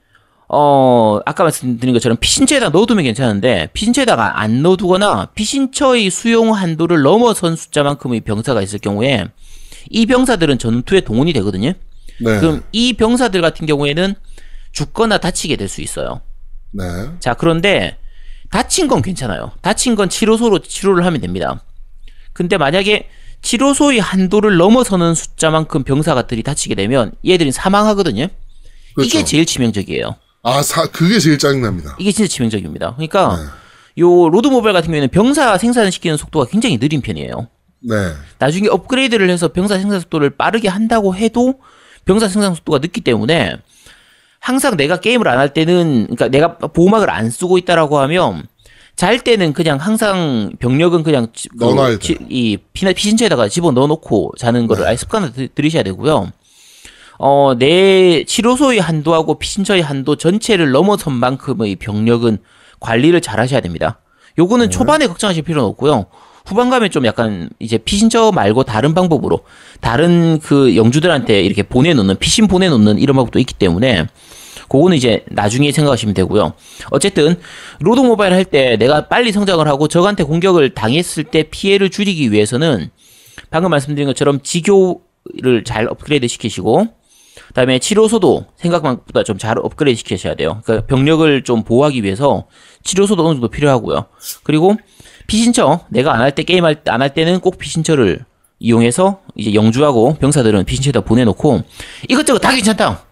어 아까 말씀드린 것처럼 피신처에다 넣어두면 괜찮은데 피신처에다가 안 넣어두거나 피신처의 수용 한도를 넘어선 숫자만큼의 병사가 있을 경우에 이 병사들은 전투에 동원이 되거든요. 네. 그럼 이 병사들 같은 경우에는 죽거나 다치게 될 수 있어요. 네. 자 그런데 다친 건 괜찮아요. 다친 건 치료소로 치료를 하면 됩니다. 근데 만약에 치료소의 한도를 넘어서는 숫자만큼 병사가들이 다치게 되면 얘들이 사망하거든요. 그렇죠. 이게 제일 치명적이에요. 아, 사, 그게 제일 짜증납니다. 이게 진짜 치명적입니다. 그러니까 네. 요 로드 모바일 같은 경우에는 병사 생산시키는 속도가 굉장히 느린 편이에요. 네. 나중에 업그레이드를 해서 병사 생산 속도를 빠르게 한다고 해도 병사 생산 속도가 늦기 때문에 항상 내가 게임을 안 할 때는 그러니까 내가 보호막을 안 쓰고 있다라고 하면 잘 때는 그냥 항상 병력은 그냥 지- 그이 피나 피신처에다가 집어 넣어놓고 자는 거를 아예 습관을 들- 들이셔야 되고요. 어, 내 치료소의 한도하고 피신처의 한도 전체를 넘어선 만큼의 병력은 관리를 잘 하셔야 됩니다. 요거는 초반에 걱정하실 필요는 없고요. 후반 가면 좀 약간 이제 피신처 말고 다른 방법으로 다른 그 영주들한테 이렇게 보내놓는 피신 보내놓는 이런 방법도 있기 때문에 그거는 이제 나중에 생각하시면 되고요. 어쨌든 로드 모바일 할 때 내가 빨리 성장을 하고 적한테 공격을 당했을 때 피해를 줄이기 위해서는 방금 말씀드린 것처럼 지교를 잘 업그레이드 시키시고 그다음에 치료소도 생각보다 좀 잘 업그레이드 시키셔야 돼요. 그러니까 병력을 좀 보호하기 위해서 치료소도 어느 정도 필요하고요. 그리고 피신처 내가 안 할 때 게임 안할 때는 꼭 피신처를 이용해서 이제 영주하고 병사들은 피신처에다 보내놓고 이것저것 다 괜찮다.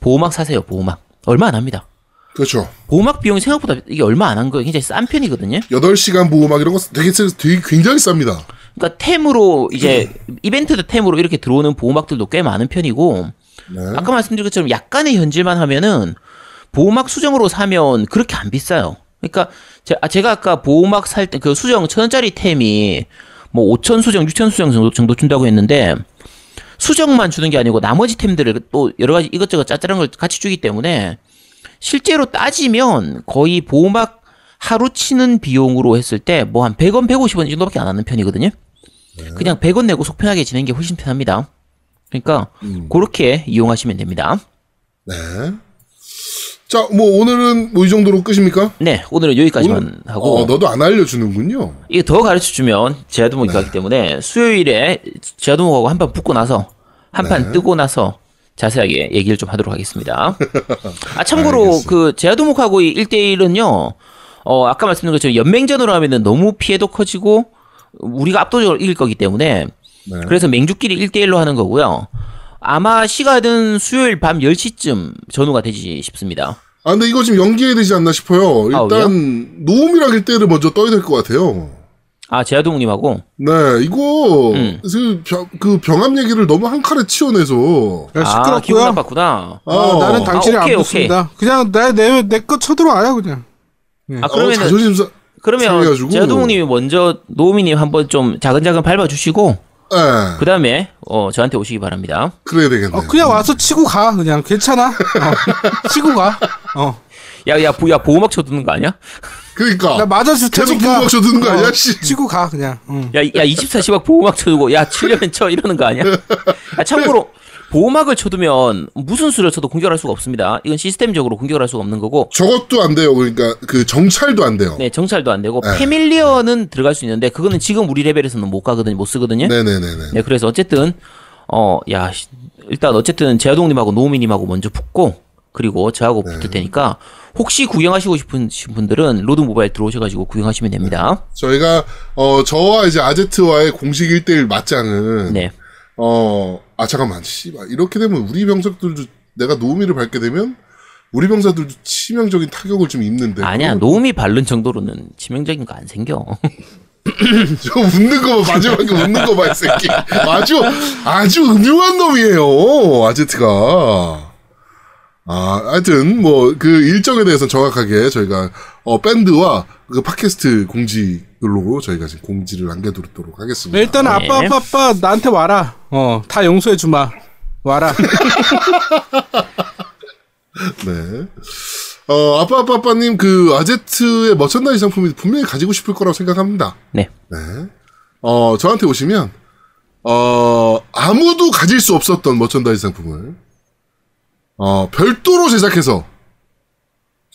보호막 사세요. 보호막 얼마 안 합니다. 그렇죠. 보호막 비용이 생각보다 이게 얼마 안 한 거예요. 굉장히 싼 편이거든요. 8시간 보호막 이런 거 되게, 쓰- 되게 굉장히 쌉니다. 그러니까 템으로 이제 이벤트 템으로 이렇게 들어오는 보호막들도 꽤 많은 편이고 네. 아까 말씀드린 것처럼 약간의 현질만 하면은 보호막 수정으로 사면 그렇게 안 비싸요. 그러니까 제, 아, 제가 아까 보호막 살 때 그 수정 천 원짜리 템이 뭐 5천 수정, 6천 수정 정도, 정도 준다고 했는데 수정만 주는 게 아니고 나머지 템들을 또 여러 가지 이것저것 짜잘한 걸 같이 주기 때문에 실제로 따지면 거의 보호막 하루 치는 비용으로 했을 때 뭐 한 100원, 150원 이 정도밖에 안 하는 편이거든요. 그냥 100원 내고 속 편하게 지내는 게 훨씬 편합니다. 그러니까 그렇게 이용하시면 됩니다. 네. 자, 뭐 오늘은 뭐 이 정도로 끝입니까? 네, 오늘은 여기까지만 오늘- 하고 어, 너도 안 알려주는군요. 이게 더 가르쳐 주면 제아도목이 가기 때문에 수요일에 제아도목하고 한 판 붙고 나서 한판 뜨고 나서 자세하게 얘기를 좀 하도록 하겠습니다. 아 참고로 알겠습니다. 그 제아도목하고의 1대1은요. 어 아까 말씀드린 것처럼 연맹전으로 하면은 너무 피해도 커지고 우리가 압도적으로 이길 거기 때문에 네. 그래서 맹주끼리 1대1로 하는 거고요. 아마 시간은 수요일 밤 10시쯤 전후가 되지 싶습니다. 아, 근데 이거 지금 연기해야 되지 않나 싶어요. 아, 일단, 노움이랑 일대를 먼저 떠야 될 것 같아요. 아, 제아동님하고 네, 이거, 음. 그, 병, 그 병합 얘기를 너무 한 칼에 치워내서, 야, 아, 기분 시끄럽고요. 나빴구나. 아, 어. 나는 당신이 아, 오케이, 안 붙습니다. 그냥 내내거 쳐들어와요 그냥. 아, 어, 그러면은 자존심 사, 그러면. 제아동님이 먼저 노우미님 한번 좀 자근자근 밟아주시고 예, 그 다음에 어 저한테 오시기 바랍니다. 그래야 되겠네. 어, 그냥 와서 치고 가 그냥 괜찮아. 어, 치고 가. 어, 야야 야 보호막 쳐두는 거 아니야? 그러니까. 나 맞아줄 계속 테니까. 보호막 쳐두는 거 아니야, 어, 씨? 치고 가 그냥. 응. 야, 야 24시막 보호막 쳐두고 야 치려면 쳐 이러는 거 아니야? 아, 참고로 보호막을 쳐두면 무슨 수를 쳐도 공격할 수가 없습니다. 이건 시스템적으로 공격을 할 수가 없는 거고 저것도 안 돼요. 그러니까, 그 정찰도 안 돼요. 네 정찰도 안 되고 네. 패밀리어는 들어갈 수 있는데 그거는 지금 우리 레벨에서는 못 가거든요, 못 쓰거든요. 네네네네. 네, 그래서 어쨌든 어, 야, 씨, 일단 어쨌든 제아동님하고 노우미님하고 먼저 붙고 그리고 저하고 네. 붙을 테니까 혹시 구경하시고 싶은 분들은 로드 모바일 들어오셔가지고 구경하시면 됩니다. 저희가, 어, 저와 이제 아제트와의 공식 1대1 맞짱은, 네, 어, 아, 잠깐만, 씨발. 이렇게 되면 우리 병사들도, 내가 노우미를 밟게 되면, 우리 병사들도 치명적인 타격을 좀 입는데. 아니야 그건 노우미 밟은 정도로는 치명적인 거 안 생겨. 저 웃는 거 봐, 마지막에 웃는 거 봐, 이 새끼. 아주, 아주 음흉한 놈이에요, 아제트가. 아, 하여튼 뭐 그 일정에 대해서 정확하게 저희가 어 밴드와 그 팟캐스트 공지로 저희가 지금 공지를 남겨두도록 하겠습니다. 네, 일단 네. 아빠 아빠 아빠 나한테 와라. 어, 다 용서해 주마. 와라. 네. 어, 아빠, 아빠, 아빠님, 그, 아제트의 merchandise 상품이 분명히 가지고 싶을 거라고 생각합니다. 네. 네. 어, 저한테 오시면, 어, 아무도 가질 수 없었던 머천다이즈 상품을, 어, 별도로 제작해서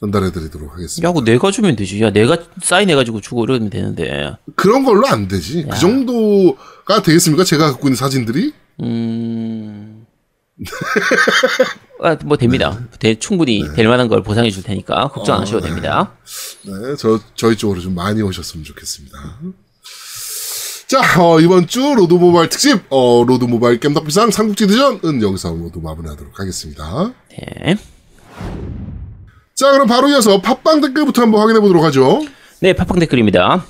전달해 드리도록 하겠습니다. 야, 그 내가 주면 되지. 야, 내가 사인해 가지고 주고 이러면 되는데. 그런 걸로 안 되지. 그 정도가 되겠습니까? 제가 갖고 있는 사진들이? 음. 아, 뭐 됩니다. 네. 대- 충분히 될 만한 걸 보상해 줄 테니까 걱정 안 하셔도 됩니다. 네, 저, 저희 쪽으로 좀 많이 오셨으면 좋겠습니다. 자, 어, 이번 주 로드 모바일 특집, 어, 로드 모바일 겜덕비상 삼국지 대전은 여기서 모두 마무리하도록 하겠습니다. 네. 자, 그럼 바로 이어서 팟빵 댓글부터 한번 확인해 보도록 하죠. 네, 팟빵 댓글입니다.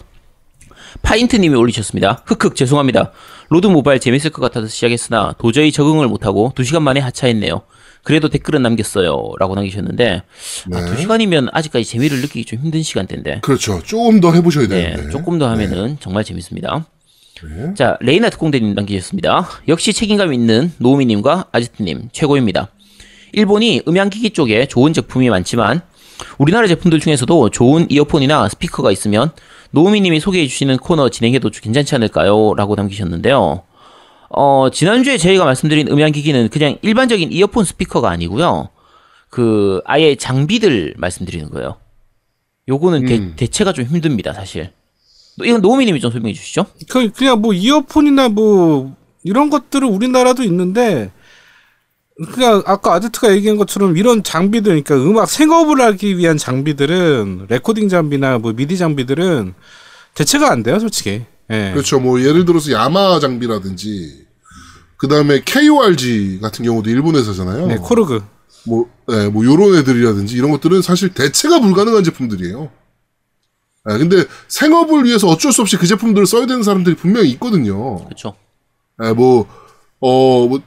파인트님이 올리셨습니다. 흑흑 죄송합니다. 로드 모바일 재밌을 것 같아서 시작했으나 도저히 적응을 못하고 2시간 만에 하차했네요. 그래도 댓글은 남겼어요. 라고 남기셨는데 아, 네. 2시간이면 아직까지 재미를 느끼기 좀 힘든 시간대인데 그렇죠. 조금 더 해보셔야 네, 되는데. 조금 더 하면은 정말 재밌습니다. 네. 자, 레이나 특공대님 남기셨습니다. 역시 책임감 있는 노우미님과 아지트님 최고입니다. 일본이 음향기기 쪽에 좋은 제품이 많지만 우리나라 제품들 중에서도 좋은 이어폰이나 스피커가 있으면 노우미님이 소개해 주시는 코너 진행해도 괜찮지 않을까요? 라고 남기셨는데요. 어, 지난주에 저희가 말씀드린 음향기기는 그냥 일반적인 이어폰 스피커가 아니고요. 그 아예 장비들 말씀드리는 거예요. 요거는 음. 대체가 좀 힘듭니다, 사실. 이건 노우미님이 좀 설명해 주시죠. 그 그냥 뭐 이어폰이나 뭐 이런 것들은 우리나라도 있는데 그냥 아까 아제트가 얘기한 것처럼 이런 장비들 그러니까 음악 생업을 하기 위한 장비들은 레코딩 장비나 뭐 미디 장비들은 대체가 안 돼요, 솔직히. 예. 그렇죠. 뭐, 예를 들어서 야마 장비라든지, 그 다음에 KORG 같은 경우도 일본에서잖아요. 네, 코르그. 뭐, 예, 뭐, 요런 애들이라든지 이런 것들은 사실 대체가 불가능한 제품들이에요. 예, 근데 생업을 위해서 어쩔 수 없이 그 제품들을 써야 되는 사람들이 분명히 있거든요. 그렇죠. 예, 뭐, 어, 뭐,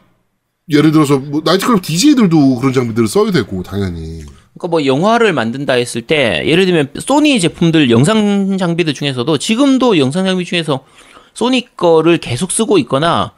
예를 들어서, 뭐, 나이트클럽 DJ들도 그런 장비들을 써야 되고, 당연히. 그러니까 뭐 영화를 만든다 했을 때 예를 들면 소니 제품들 영상 장비들 중에서도 지금도 영상 장비 중에서 소니 거를 계속 쓰고 있거나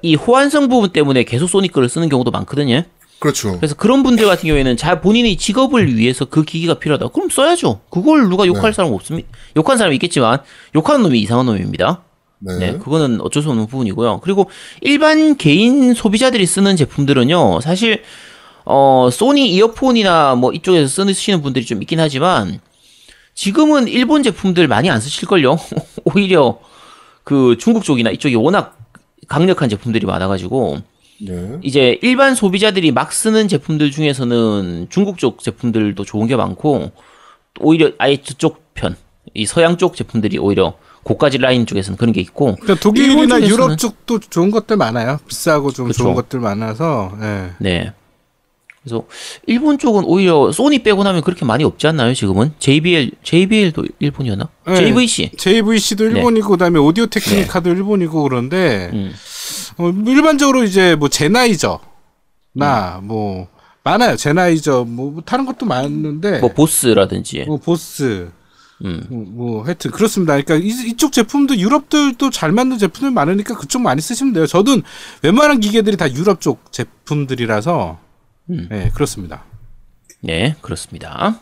이 호환성 부분 때문에 계속 소니 거를 쓰는 경우도 많거든요. 그렇죠. 그래서 그런 분들 같은 경우에는 자 본인의 직업을 위해서 그 기기가 필요하다. 그럼 써야죠. 그걸 누가 욕할 사람 없습니다. 욕하는 사람이 있겠지만 욕하는 놈이 이상한 놈입니다. 네. 네, 그거는 어쩔 수 없는 부분이고요. 그리고 일반 개인 소비자들이 쓰는 제품들은요, 사실 어 소니 이어폰이나 뭐 이쪽에서 쓰시는 분들이 좀 있긴 하지만 지금은 일본 제품들 많이 안 쓰실걸요. 오히려 그 중국 쪽이나 이쪽이 워낙 강력한 제품들이 많아가지고 네. 이제 일반 소비자들이 막 쓰는 제품들 중에서는 중국 쪽 제품들도 좋은 게 많고 오히려 아예 저쪽 편, 이 서양 쪽 제품들이 오히려 고가지 라인 쪽에서는 그런 게 있고 그러니까 독일이나 유럽 쪽도 좋은 것들 많아요. 비싸고 좀 그쵸. 좋은 것들 많아서. 예. 네. 그래서 일본 쪽은 오히려 소니 빼고 나면 그렇게 많이 없지 않나요? 지금은 JBL JBL도 일본이었나? 네. JVC. JVC도 일본이고 그다음에 오디오 테크니카도 일본이고 그런데 음. 어, 일반적으로 이제 뭐 제나이저나 뭐 많아요. 제나이저 뭐 다른 것도 많은데 뭐 보스라든지. 뭐 보스 음. 뭐, 뭐 하여튼 그렇습니다. 그러니까 이, 이쪽 제품도 유럽들도 잘 만든 제품들 많으니까 그쪽 많이 쓰시면 돼요. 저도 웬만한 기계들이 다 유럽 쪽 제품들이라서 음. 네 그렇습니다. 네, 그렇습니다.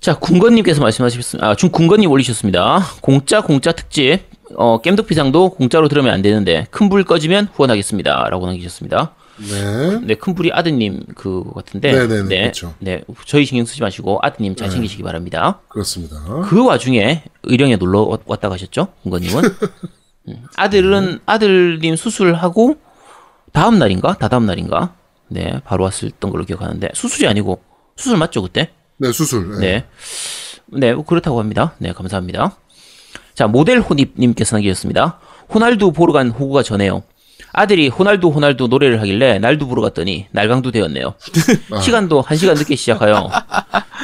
자, 군건님께서 말씀하셨습니다. 아, 중 군건님 올리셨습니다. 공짜 공짜 특집. 어, 겜덕비상도 공짜로 들으면 안 되는데 큰 불 꺼지면 후원하겠습니다. 라고 남기셨습니다. 네. 네, 큰 불이 아드님 그 같은데. 네네네, 네, 그렇죠. 네, 저희 신경 쓰지 마시고 아드님 잘 챙기시기 바랍니다. 그렇습니다. 그 와중에 의령에 놀러 왔- 왔다 가셨죠, 군건님은. 음, 아들은 아들님 수술하고 다음 날인가, 다다음 날인가, 네, 바로 왔었던 걸로 기억하는데 수술이 아니고 수술 맞죠 그때? 네, 수술. 네, 네, 뭐 그렇다고 합니다. 네, 감사합니다. 자, 모델 호닙님께서 남기셨습니다. 호날두 보러 간 호구가 전해요. 아들이 호날두 호날두 노래를 하길래 날두 보러 갔더니 날강두 되었네요. 시간도 1시간 늦게 시작하여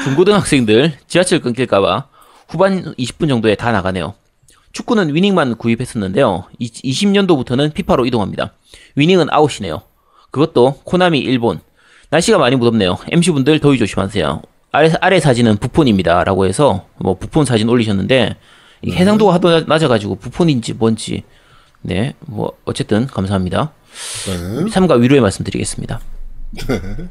중고등학생들 지하철 끊길까봐 후반 20분 정도에 다 나가네요. 축구는 위닝만 구입했었는데요. 20년도부터는 피파로 이동합니다. 위닝은 아웃이네요. 그것도 코나미 일본. 날씨가 많이 무덥네요. MC분들 더위 조심하세요. 아래, 아래 사진은 부폰입니다. 라고 해서 뭐 부폰 사진 올리셨는데 이 해상도가 하도 낮- 낮아가지고 부폰인지 뭔지 네, 뭐 어쨌든 감사합니다. 네. 삼가 위로의 말씀드리겠습니다. 음.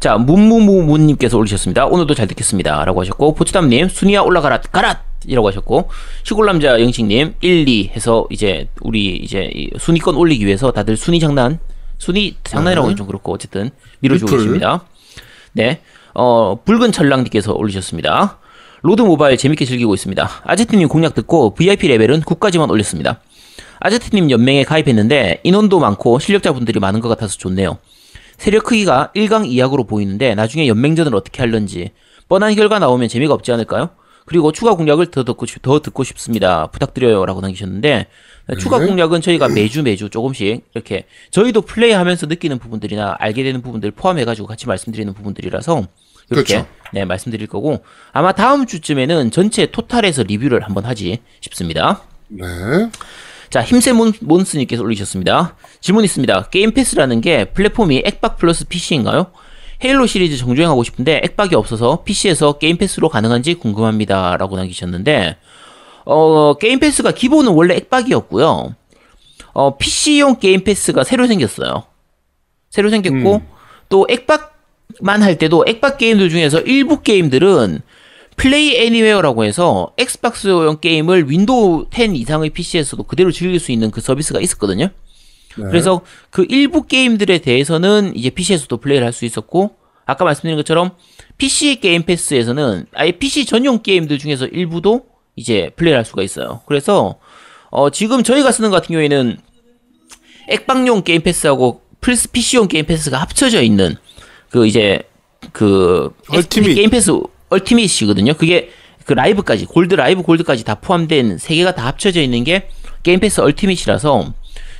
자, 문무무문님께서 올리셨습니다. 오늘도 잘 듣겠습니다. 라고 하셨고, 포츠담님, 순위야 올라가라, 가라! 이라고 하셨고, 시골남자 영식님, 1, 2 해서 이제, 우리 이제 이 순위권 올리기 위해서 다들 순위 장난, 순위 장난이라고 하기 좀 그렇고, 어쨌든 밀어주고 리플. 계십니다. 네. 어, 붉은 철랑님께서 올리셨습니다. 로드 모바일 재밌게 즐기고 있습니다. 아제트님 공략 듣고 VIP 레벨은 9까지만 올렸습니다. 아제트님 연맹에 가입했는데 인원도 많고 실력자분들이 많은 것 같아서 좋네요. 세력 크기가 1강 2약으로 보이는데 나중에 연맹전을 어떻게 할런지 뻔한 결과 나오면 재미가 없지 않을까요? 그리고 추가 공략을 더 듣고, 싶- 더 듣고 싶습니다. 부탁드려요. 라고 남기셨는데 추가 공략은 저희가 매주 매주 조금씩 이렇게 저희도 플레이하면서 느끼는 부분들이나 알게 되는 부분들 포함해가지고 같이 말씀드리는 부분들이라서 이렇게 그렇죠. 네, 말씀드릴 거고 아마 다음 주쯤에는 전체 토탈에서 리뷰를 한번 하지 싶습니다. 네. 자, 힘세 몬, 몬스님께서 올리셨습니다. 질문 있습니다. 게임 패스라는 게 플랫폼이 액박 플러스 PC인가요? 헤일로 시리즈 정주행하고 싶은데 액박이 없어서 PC에서 게임 패스로 가능한지 궁금합니다. 라고 남기셨는데, 어, 게임 패스가 기본은 원래 액박이었고요. 어, PC용 게임 패스가 새로 생겼어요. 새로 생겼고, 또 액박만 할 때도 액박 게임들 중에서 일부 게임들은 Play Anywhere라고 해서 엑스박스용 게임을 윈도우 10 이상의 PC에서도 그대로 즐길 수 있는 그 서비스가 있었거든요. 그래서 그 일부 게임들에 대해서는 이제 PC에서도 플레이를 할 수 있었고 아까 말씀드린 것처럼 PC 게임 패스에서는 아예 PC 전용 게임들 중에서 일부도 이제 플레이를 할 수가 있어요. 그래서 어 지금 저희가 쓰는 것 같은 경우에는 액박용 게임 패스하고 플스 PC용 게임 패스가 합쳐져 있는 그 이제 그 Ultimate. 게임 패스 Ultimate이거든요. 그게 그 Live까지 Gold Live Gold까지 다 포함된 세 개가 다 합쳐져 있는 게 게임 패스 Ultimate이라서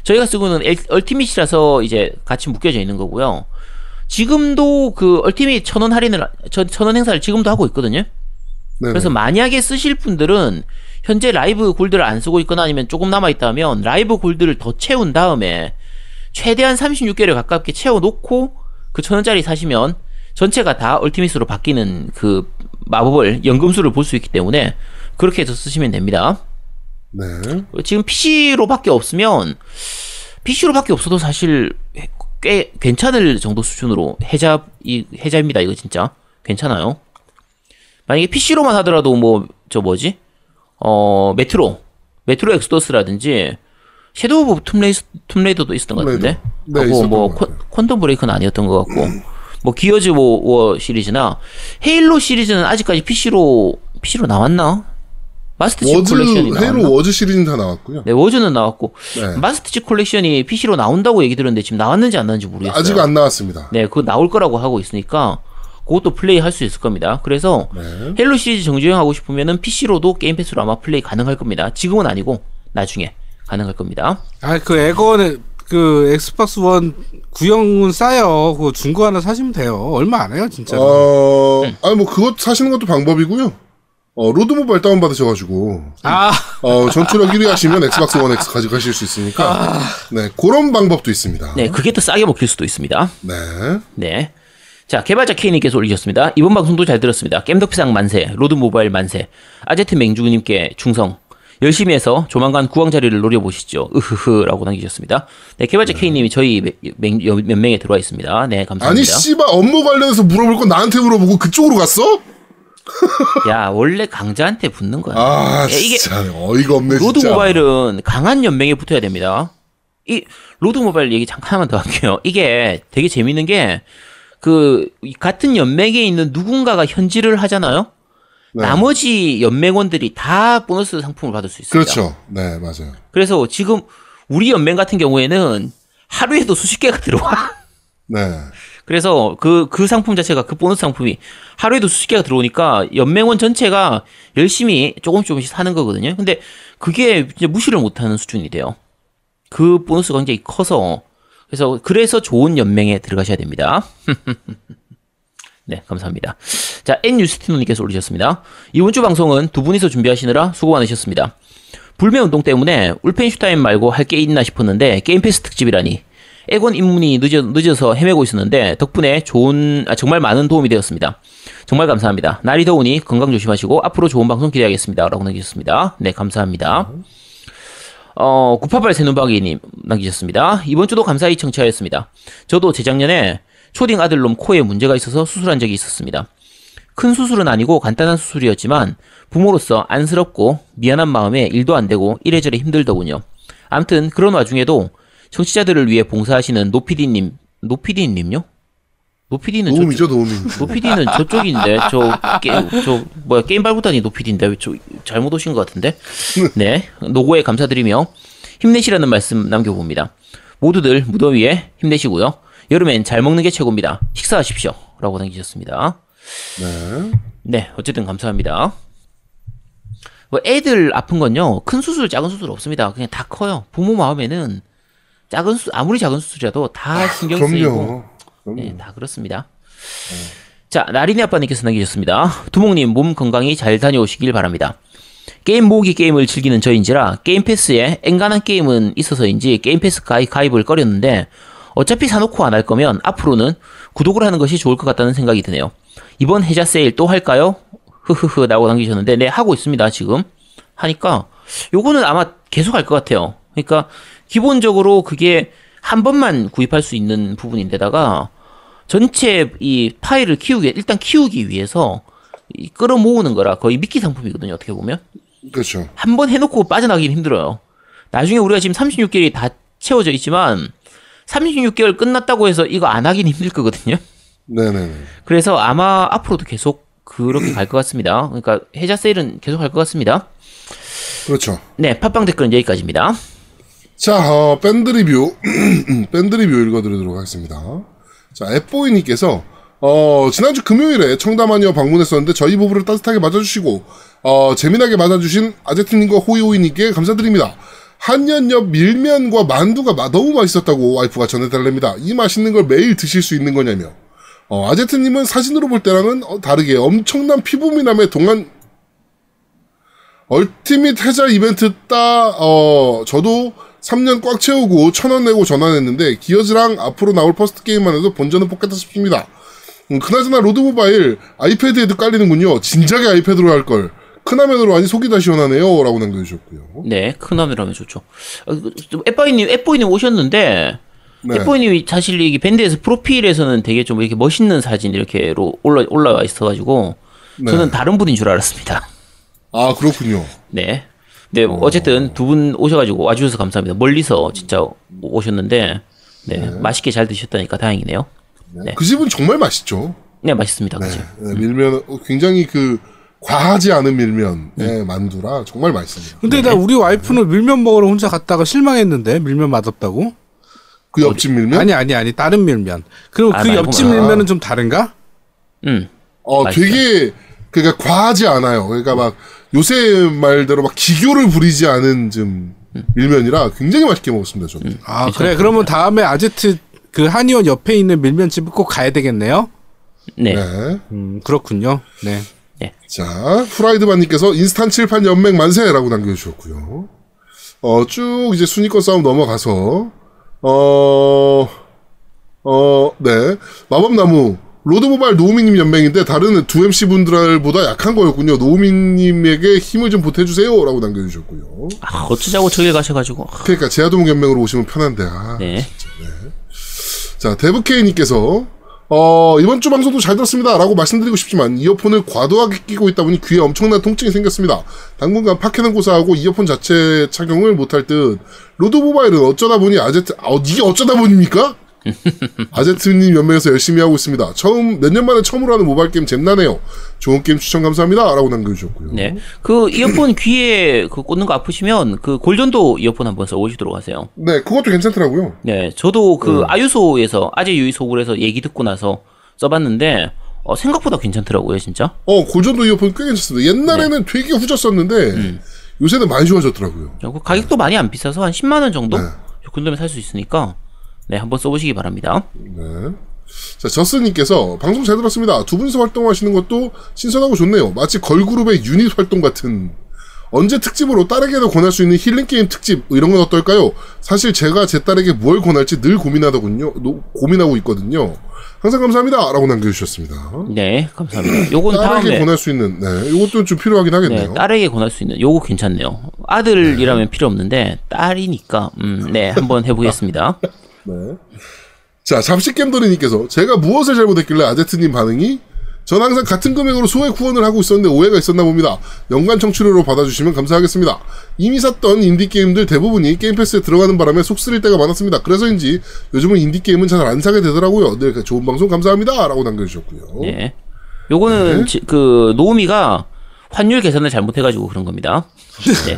저희가 쓰고는 엘- Ultimate이라서 이제 같이 묶여져 있는 거고요. 지금도 그 Ultimate 천원 할인을 천원 행사를 지금도 하고 있거든요. 네. 그래서 만약에 쓰실 분들은 현재 Live Gold를 안 쓰고 있거나 아니면 조금 남아 있다면 Live Gold를 더 채운 다음에 최대한 36개를 가깝게 채워 놓고 그 천 원짜리 사시면 전체가 다 얼티밋으로 바뀌는 그 마법을 연금술을 볼 수 있기 때문에 그렇게 해서 쓰시면 됩니다. 네. 지금 PC로밖에 없으면 PC로밖에 없어도 사실 꽤 괜찮을 정도 수준으로 해자 이 해자입니다. 이거 진짜 괜찮아요. 만약에 PC로만 하더라도 뭐 저 뭐지? 어 메트로 Metro Exodus라든지 Shadow of Tomb Rai-, Tomb Raider도 있었던 것 같은데 네, 하고 뭐것 콘-. Quantum Break는 아니었던 것 같고 뭐 Gears War, War 시리즈나 Halo 시리즈는 아직까지 PC로 PC로 나왔나? 마스터 치 워즈 컬렉션이 나왔나? Halo Wars 시리즈는 다 나왔고요. 네, Wars는 나왔고 네. Master Chief Collection이 PC로 나온다고 얘기 들었는데 지금 나왔는지 안 나왔는지 모르겠어요. 아직 안 나왔습니다. 네, 그거 나올 거라고 하고 있으니까 그것도 플레이 할 수 있을 겁니다. 그래서 네. Halo 시리즈 정주행 하고 싶으면은 PC로도 Game Pass로 아마 플레이 가능할 겁니다. 지금은 아니고 나중에 가능할 겁니다. 아 그 에건의 그 Xbox One 구형은 싸요. 그거 중고 하나 사시면 돼요. 얼마 안 해요 진짜로. 어, 네. 아니 뭐 그것 사시는 것도 방법이고요. 어, Lords Mobile 다운 받으셔가지고 아 어, 전투력 1위 하시면 엑스박스 원 X 가져가실 수 있으니까 네 그런 방법도 있습니다. 네, 그게 또 싸게 먹힐 수도 있습니다. 네. 네. 자, 개발자 K님께서 올리셨습니다. 이번 방송도 잘 들었습니다. 겜덕비상 만세, Lords Mobile 만세, 아제트 맹주님께 충성. 열심히 해서 조만간 국왕 자리를 노려보시죠. 으흐흐라고 남기셨습니다. 네, 개발자 K님이 저희 연맹에 들어와 있습니다. 네, 아니 감사합니다. 씨발 업무 관련해서 물어볼 건 나한테 물어보고 그쪽으로 갔어? 야, 원래 강자한테 붙는 거야. 아 야, 이게 진짜 어이가 없네 Lords 진짜. Mobile은 강한 연맹에 붙어야 됩니다. 이 Lords Mobile 얘기 잠깐 하나만 더 할게요. 이게 되게 재밌는 게 그 같은 연맹에 있는 누군가가 현질을 하잖아요. 네. 나머지 연맹원들이 다 보너스 상품을 받을 수 있습니다. 그렇죠. 네 맞아요. 그래서 지금 우리 연맹 같은 경우에는 하루에도 수십 개가 들어와. 네. 그래서 그, 그 상품 자체가 그 보너스 상품이 하루에도 수십 개가 들어오니까 연맹원 전체가 열심히 조금씩 조금씩 사는 거거든요. 근데 그게 이제 무시를 못하는 수준이 돼요. 그 보너스가 굉장히 커서 그래서 그래서 좋은 연맹에 들어가셔야 됩니다. 네, 감사합니다. 자, N유스티노님께서 올리셨습니다. 이번 주 방송은 두 분이서 준비하시느라 수고 많으셨습니다. 불매 운동 때문에 울펜슈타인 말고 할 게 있나 싶었는데 게임 패스 특집이라니 에곤 입문이 늦어, 늦어 서 헤매고 있었는데 덕분에 좋은 아, 정말 많은 도움이 되었습니다. 정말 감사합니다. 날이 더우니 건강 조심하시고 앞으로 좋은 방송 기대하겠습니다. 라고 남기셨습니다. 네, 감사합니다. 어, 988 새눈박이님 남기셨습니다. 이번 주도 감사히 청취하였습니다. 저도 재작년에 초딩 아들놈 코에 문제가 있어서 수술한 적이 있었습니다. 큰 수술은 아니고 간단한 수술이었지만 부모로서 안쓰럽고 미안한 마음에 일도 안 되고 이래저래 힘들더군요. 암튼 그런 와중에도 청취자들을 위해 봉사하시는 노피디님, 노피디님요? 노피디는 저쪽, 도움이죠, 도움이. 노피디는 저쪽인데 저, 게, 저 뭐야 게임 발굴단이 노피디인데 왜저 잘못 오신 것 같은데 네 노고에 감사드리며 힘내시라는 말씀 남겨봅니다 모두들 무더위에 힘내시고요 여름엔 잘 먹는 게 최고입니다 식사하십시오 라고 남기셨습니다 네. 네 어쨌든 감사합니다 뭐 애들 아픈 건요 큰 수술 작은 수술 없습니다 그냥 다 커요 부모 마음에는 작은 수 아무리 작은 수술이라도 다 신경 쓰이고 그럼요. 네, 다 그렇습니다. 자, 나린이 아빠님께서 남기셨습니다. 두목님 몸 건강히 잘 다녀오시길 바랍니다. 게임 모으기 게임을 즐기는 저인지라 Game Pass에 엔간한 게임은 있어서인지 Game Pass 가입, 가입을 꺼렸는데 어차피 사놓고 안 할 거면 앞으로는 구독을 하는 것이 좋을 것 같다는 생각이 드네요. 이번 해자 세일 또 할까요? 흐흐흐 라고 남기셨는데 네 하고 있습니다 지금 하니까 요거는 아마 계속 할 것 같아요. 그러니까 기본적으로 그게 한 번만 구입할 수 있는 부분인데다가 전체 이 파일을 키우기 일단 키우기 위해서 이 끌어모으는 거라 거의 미끼 상품이거든요 어떻게 보면 그렇죠. 한 번 해놓고 빠져나가긴 힘들어요 나중에 우리가 지금 36개월이 다 채워져 있지만 36개월 끝났다고 해서 이거 안 하긴 힘들 거거든요 네네네. 그래서 아마 앞으로도 계속 그렇게 갈 것 같습니다 그러니까 해자 세일은 계속 갈 것 같습니다 그렇죠. 네 팟빵 댓글은 여기까지입니다 자, 어, 밴드 리뷰, 밴드 리뷰 읽어드리도록 하겠습니다. 자, 앱보이님께서, 어, 지난주 금요일에 청담하니어 방문했었는데 저희 부부를 따뜻하게 맞아주시고, 어, 재미나게 맞아주신 아제트님과 호이호이님께 감사드립니다. 한년엽 밀면과 만두가 마- 너무 맛있었다고 와이프가 전해달랍니다. 이 맛있는 걸 매일 드실 수 있는 거냐며. 어, 아제트님은 사진으로 볼 때랑은 어, 다르게 엄청난 피부 미남의 동안 Ultimate 해자 이벤트 따, 어, 저도 3년 꽉 채우고 천 원 내고 전환했는데, Gears랑 앞으로 나올 first 게임만 해도 본전은 뽑겠다 싶습니다. 음, 그나저나 Lords Mobile iPad에도 깔리는군요. 진작에 iPad로 할 걸. 큰 화면으로 하니 속이 다 시원하네요. 라고 남겨주셨고요. 네, 큰 화면이라면 좋죠. 어, 그, 좀 앱바이님, 앱보이님 오셨는데, 네. 앱보이님이 사실 이게 밴드에서 프로필에서는 되게 좀 이렇게 멋있는 사진 이렇게로 올라, 올라와 있어가지고, 네. 저는 다른 분인 줄 알았습니다. 아, 그렇군요. 네. 네, 어쨌든 두 분 오셔가지고 와주셔서 감사합니다. 멀리서 진짜 오셨는데, 네, 맛있게 잘 드셨다니까 다행이네요. 네. 그 집은 정말 맛있죠. 네, 맛있습니다. 네. 그죠? 네, 밀면, 어, 굉장히 그, 과하지 않은 밀면의 만두라 정말 맛있습니다. 근데 나 우리 와이프는 밀면 먹으러 혼자 갔다가 실망했는데 밀면 맛없다고? 그 옆집 밀면? 아니 아니 아니 다른 밀면. 그럼 아, 그 말고 옆집 말- 밀면은 좀 다른가? 음, 어, 맛있어요. 되게, 그러니까 과하지 않아요. 그러니까 막 요새 말대로 막 기교를 부리지 않은 좀 밀면이라 굉장히 맛있게 먹었습니다, 저는. 아 그래 그러면 다음에 아제트 그 한의원 옆에 있는 밀면집을 꼭 가야 되겠네요. 네. 네. 음 그렇군요. 네. 자, 후라이드반님께서 인스탄 칠판 연맹 만세라고 남겨주셨고요. 어, 쭉 이제 순위권 싸움 넘어가서, 어, 어, 네. 마법나무, 로드모바일 노우미님 연맹인데 다른 두 MC분들보다 약한 거였군요. 노우미님에게 힘을 좀 보태주세요. 라고 남겨주셨고요. 아, 어쩌자고 저길 가셔가지고. 그러니까 제아동 연맹으로 오시면 편한데, 아. 네. 자, 데브케이님께서 어, 이번 주 방송도 잘 들었습니다. 라고 말씀드리고 싶지만, 이어폰을 과도하게 끼고 있다 보니 귀에 엄청난 통증이 생겼습니다. 당분간 파케는 고사하고 이어폰 자체 착용을 못할 듯, Lords Mobile은 어쩌다 보니 아제트, 아, 이게 어쩌다 보니입니까? 아제트님 연맹에서 열심히 하고 있습니다. 처음, 몇 년 만에 처음으로 하는 모바일 게임 잼나네요. 좋은 게임 추천 감사합니다. 라고 남겨주셨고요. 네. 그 이어폰 귀에 그 꽂는 거 아프시면 그 골전도 이어폰 한번 써보시도록 하세요. 네, 그것도 괜찮더라고요. 네. 저도 그 음. 아유소에서, 아재 유이소굴에서 얘기 듣고 나서 써봤는데, 어, 생각보다 괜찮더라고요, 진짜. 어, 골전도 이어폰 꽤 괜찮습니다. 옛날에는 되게 후졌었는데, 요새는 많이 좋아졌더라고요. 그 가격도 많이 안 비싸서 한 10만 원 정도? 네. 그 정도면 살 수 있으니까, 네, 한번 써보시기 바랍니다. 네. 자, 저스님께서 방송 잘 들었습니다. 두 분이서 활동하시는 것도 신선하고 좋네요. 마치 걸그룹의 유닛 활동 같은. 언제 특집으로 딸에게도 권할 수 있는 힐링 게임 특집 뭐 이런 건 어떨까요? 사실 제가 제 딸에게 뭘 권할지 늘 고민하더군요. 노- 고민하고 있거든요. 항상 감사합니다 라고 남겨주셨습니다. 네, 감사합니다. 요건 딸에게 다음에 권할 수 있는 네, 이것도 좀 필요하긴 하겠네요. 네, 딸에게 권할 수 있는 요거 괜찮네요. 아들이라면 필요 없는데 딸이니까 음, 네, 한번 해보겠습니다. 네. 자, 잡식겜돌이님께서 제가 무엇을 잘못했길래 아제트님 반응이 전 항상 같은 금액으로 소액 후원을 하고 있었는데 오해가 있었나 봅니다. 연간 청취료로 받아주시면 감사하겠습니다. 이미 샀던 인디게임들 대부분이 게임 패스에 들어가는 바람에 속 쓰릴 때가 많았습니다. 그래서인지 요즘은 인디게임은 잘 안 사게 되더라고요. 늘 좋은 방송 감사합니다. 라고 남겨주셨고요. 네, 요거는 네. 지- 그 노미가 환율 계산을 잘못해가지고 그런 겁니다. 네.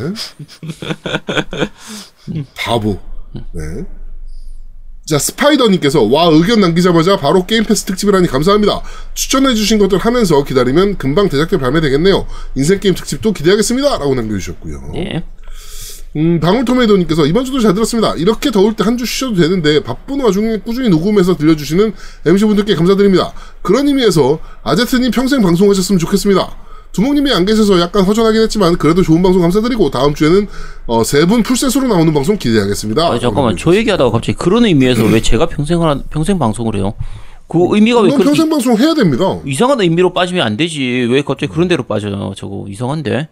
바보. 네. 자, 스파이더님께서, 와, 의견 남기자마자 바로 Game Pass 특집이라니 감사합니다. 추천해주신 것들 하면서 기다리면 금방 대작들 발매되겠네요. 인생 게임 특집도 기대하겠습니다. 라고 남겨주셨고요. 네. 음, 방울토마토님께서 이번 주도 잘 들었습니다. 이렇게 더울 때 한 주 쉬셔도 되는데 바쁜 와중에 꾸준히 녹음해서 들려주시는 MC분들께 감사드립니다. 그런 의미에서 아제트님 평생 방송하셨으면 좋겠습니다. 두목님이 안 계셔서 약간 허전하긴 했지만 그래도 좋은 방송 감사드리고 다음 주에는 어, 세 분 풀셋으로 나오는 방송 기대하겠습니다. 아, 잠깐만 저 얘기하다가 갑자기 그런 의미에서 왜 제가 평생 하 평생 방송을 해요? 그 의미가 왜 평생 방송 해야 됩니다. 이상한 의미로 빠지면 안 되지? 왜 갑자기 그런 데로 빠져요? 저거 이상한데?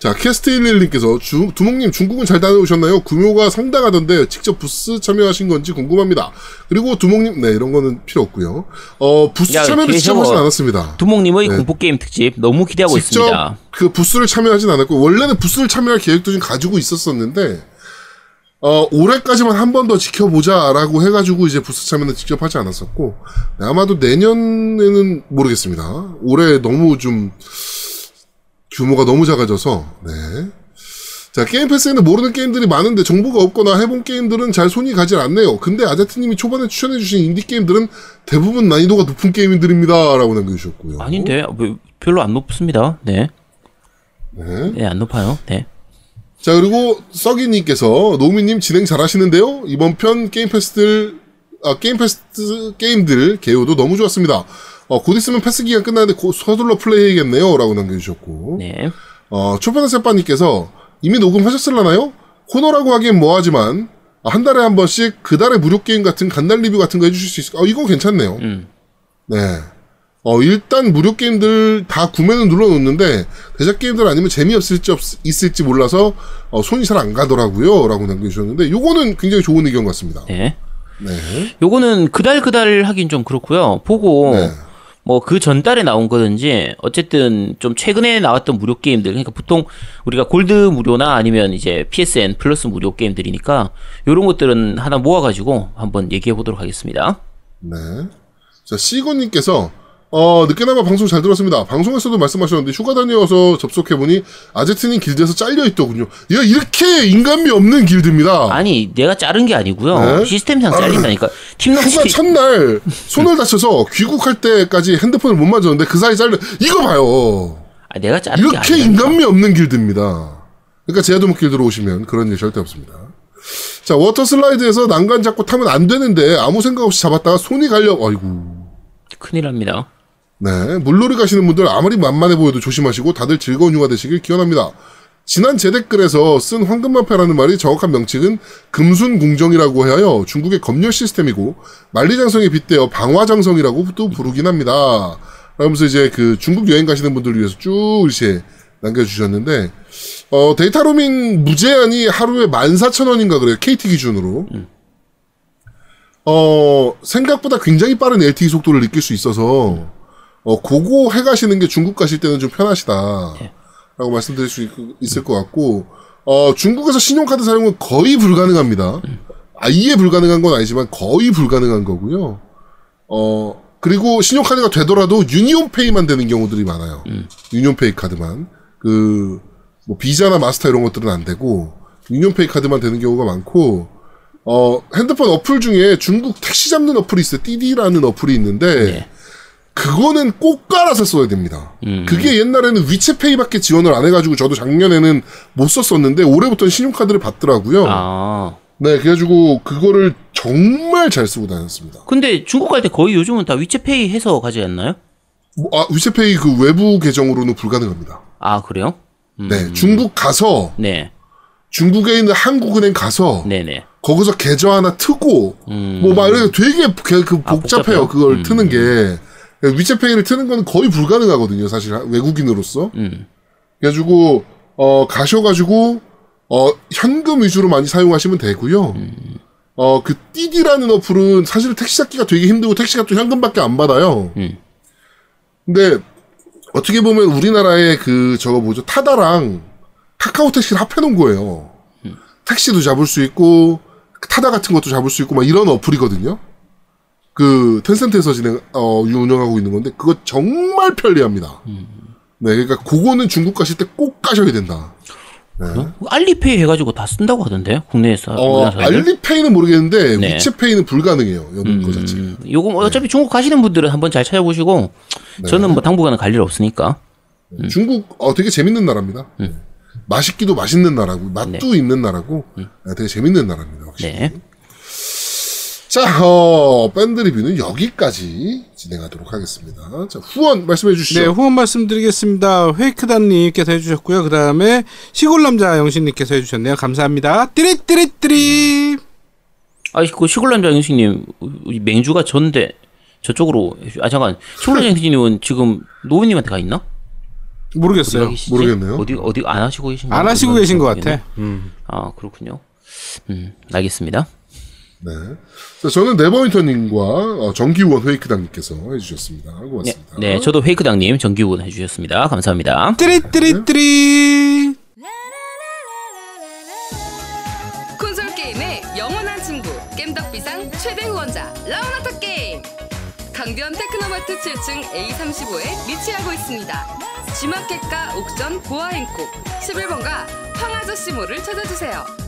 자, 캐스트11님께서 두목님 중국은 잘 다녀오셨나요? 규모가 상당하던데 직접 부스 참여하신 건지 궁금합니다. 그리고 두목님, 네, 이런 거는 필요 없고요. 어, 부스 야, 참여를 직접 하진 않았습니다. 두목님의 네. 공포 게임 특집 너무 기대하고 직접 있습니다. 그 부스를 참여하진 않았고 원래는 부스를 참여할 계획도 좀 가지고 있었었는데 어 올해까지만 한 번 더 지켜보자라고 해가지고 이제 부스 참여는 직접 하지 않았었고 네, 아마도 내년에는 모르겠습니다. 올해 너무 좀 규모가 너무 작아져서 네. 자 Game Pass에는 모르는 게임들이 많은데 정보가 없거나 해본 게임들은 잘 손이 가질 않네요. 근데 아제트님이 초반에 추천해주신 인디 게임들은 대부분 난이도가 높은 게임들입니다라고 남겨주셨고요. 아닌데 왜- 별로 안 높습니다. 네, 네. 네, 안 높아요. 네. 자 그리고 써기님께서 노미님 진행 잘하시는데요. 이번 편 Game Pass들 아, Game Pass 게임들 개요도 너무 좋았습니다. 어, 곧 있으면 패스 기간 끝나는데 곧 서둘러 플레이해야겠네요 라고 남겨주셨고 네. 어, 초편의 세빠님께서 이미 녹음하셨을라나요? 코너라고 하기엔 뭐하지만 아, 한 달에 한 번씩 그 달의 무료 게임 같은 간달 리뷰 같은 거 해주실 수 있을까? 어, 이거 괜찮네요. 음. 네. 어, 일단 무료 게임들 다 구매는 눌러놓는데, 대작 게임들 아니면 재미없을지 없, 있을지 몰라서, 어, 손이 잘 안 가더라고요. 라고 남겨주셨는데, 요거는 굉장히 좋은 의견 같습니다. 네. 네. 요거는 그달 그달 하긴 좀 그렇고요. 보고 네. 뭐 그 전달에 나온 거든지 어쨌든 좀 최근에 나왔던 무료 게임들 그러니까 보통 우리가 골드 무료나 아니면 이제 PSN 플러스 무료 게임들이니까 요런 것들은 하나 모아가지고 한번 얘기해 보도록 하겠습니다. 네. 자, 시고님께서, 어, 늦게나마 방송 잘 들었습니다. 방송에서도 말씀하셨는데, 휴가 다녀와서 접속해보니, 아제트님 길드에서 잘려있더군요. 얘가 이렇게 인간미 없는 길드입니다. 아니 내가 자른 게 아니고요. 네? 시스템상 잘린다니까 팀 휴가 넘치 첫날 손을 다쳐서 귀국할 때까지 핸드폰을 못 만졌는데 그 사이 잘려 이거 봐요. 아, 내가 자른 게 이렇게 아니야. 인간미 없는 길드입니다. 그러니까 제아도목 길드로 오시면 그런 일 절대 없습니다. 자 워터 슬라이드에서 난간 잡고 타면 안 되는데 아무 생각 없이 잡았다가 손이 갈려. 아이고. 큰일 납니다. 네 물놀이 가시는 분들 아무리 만만해 보여도 조심하시고 다들 즐거운 휴가 되시길 기원합니다. 지난 제 댓글에서 쓴 황금방패라는 말이 정확한 명칭은 금순공정이라고 하여 중국의 검열 시스템이고 만리장성에 빗대어 방화장성이라고 또 부르긴 합니다. 그러면서 이제 그 중국 여행 가시는 분들을 위해서 쭉 이렇게 남겨주셨는데 어, 데이터 로밍 무제한이 하루에 14,000원인가 그래요. KT 기준으로. 어, 생각보다 굉장히 빠른 LTE 속도를 느낄 수 있어서 어, 그거 해가시는 게 중국 가실 때는 좀 편하시다. 라고 말씀드릴 수 있, 있을 것 같고, 어, 중국에서 신용카드 사용은 거의 불가능합니다. 아예 불가능한 건 아니지만 거의 불가능한 거고요. 어, 그리고 신용카드가 되더라도 UnionPay만 되는 경우들이 많아요. UnionPay 카드만. 그, 뭐, 비자나 마스터 이런 것들은 안 되고, UnionPay 카드만 되는 경우가 많고, 어, 핸드폰 어플 중에 중국 택시 잡는 어플이 있어요. DiDi라는 어플이 있는데, 네. 그거는 꼭 깔아서 써야 됩니다. 음. 그게 옛날에는 위챗페이밖에 지원을 안 해가지고 저도 작년에는 못 썼었는데 올해부터는 신용카드를 받더라고요. 아. 네, 그래가지고 그거를 정말 잘 쓰고 다녔습니다. 근데 중국 갈 때 거의 요즘은 다 위챗페이 해서 가지 않나요? 뭐, 아, 위챗페이 그 외부 계정으로는 불가능합니다. 아, 그래요? 네, 중국 가서 네. 중국에 있는 한국은행 가서 네네. 거기서 계좌 하나 트고 음. 뭐막 이렇게 되게 그, 그 아, 복잡해요. 복잡해요? 그걸 음. 트는 게 위챗페이를 트는 건 거의 불가능하거든요. 사실 외국인으로서. 음. 그래가지고 어 가셔가지고 어 현금 위주로 많이 사용하시면 되고요. 어그 띠디라는 어플은 사실 택시 잡기가 되게 힘들고 택시가 또 현금밖에 안 받아요. 음. 근데 어떻게 보면 우리나라의 그 저거 뭐죠 타다랑 카카오 택시를 합해놓은 거예요. 택시도 잡을 수 있고 타다 같은 것도 잡을 수 있고 막 이런 어플이거든요. 그 텐센트에서 진행 어 운영하고 있는 건데 그거 정말 편리합니다. 네, 그러니까 그거는 중국 가실 때 꼭 가셔야 된다. 네. 알리페이 해가지고 다 쓴다고 하던데요. 국내에서. 어? 알리페이는 모르겠는데 네. 위챗페이는 불가능해요. 여는 거 자체. 음, 요거 뭐 어차피 중국 가시는 분들은 한번 잘 찾아보시고 네. 저는 뭐 당분간은 갈 일 없으니까. 음. 중국 어 되게 재밌는 나라입니다. 네. 맛있기도 맛있는 나라고 맛도 있는 나라고 네, 되게 재밌는 나라입니다. 확실히. 네. 자, 어, 밴드 리뷰는 여기까지 진행하도록 하겠습니다. 자, 후원 말씀해 주시죠. 네, 후원 말씀드리겠습니다. 페이크단님께서 해주셨고요. 그 다음에 시골남자 영신님께서 해주셨네요. 감사합니다. 띠릿띠릿띠릿. 아, 그 시골 남자 영식님 우리 맹주가 전데 저쪽으로 아 잠깐 시골 남자 영식님은 지금 노우님한테 가 있나? 모르겠어요. 모르겠네요. 어디 어디 안 하시고 계신 안 하시고 계신 것 같아. 음. 아 그렇군요. 음 알겠습니다. 네. 자, 저는 네버윈터님과 어, 정기원 회이크당님께서 해주셨습니다. 네, 고맙습니다. 네 저도 페이크당님 정기훈 해주셨습니다. 감사합니다. 띠릿띠릿띠릿. 콘솔 게임의 영원한 친구 겜덕비상 최대 후원자 라운하터 게임 강변 테크노마트 7층 A35에 위치하고 있습니다. G마켓과 옥션 보아행콕 11번가 황아저씨몰을 찾아주세요.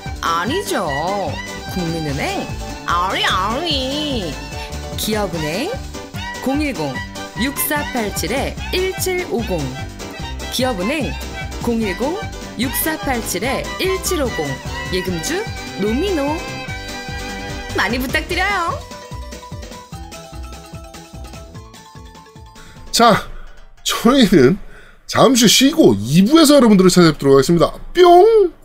아니죠. 국민은행 아리 아리. 기업은행 010-6487-1750 기업은행 010-6487-1750 예금주 노미노 많이 부탁드려요. 자, 저희는 잠시 쉬고 2부에서 여러분들을 찾아뵙도록 하겠습니다. 뿅!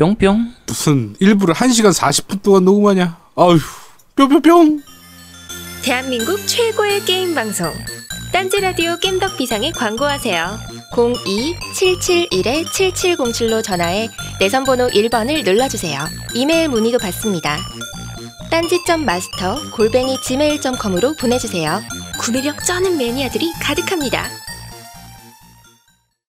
뿅뿅. 무슨 일부를 1시간 40분 동안 녹음하냐. 아휴. 뿅뿅뿅. 대한민국 최고의 게임 방송 딴지라디오 겜덕 비상에 광고하세요. 02-771-7707로 전화해 내선 번호 1번을 눌러주세요. 이메일 문의도 받습니다. 딴지점 마스터 골뱅이 gmail.com으로 보내주세요. 구매력 쩌는 매니아들이 가득합니다.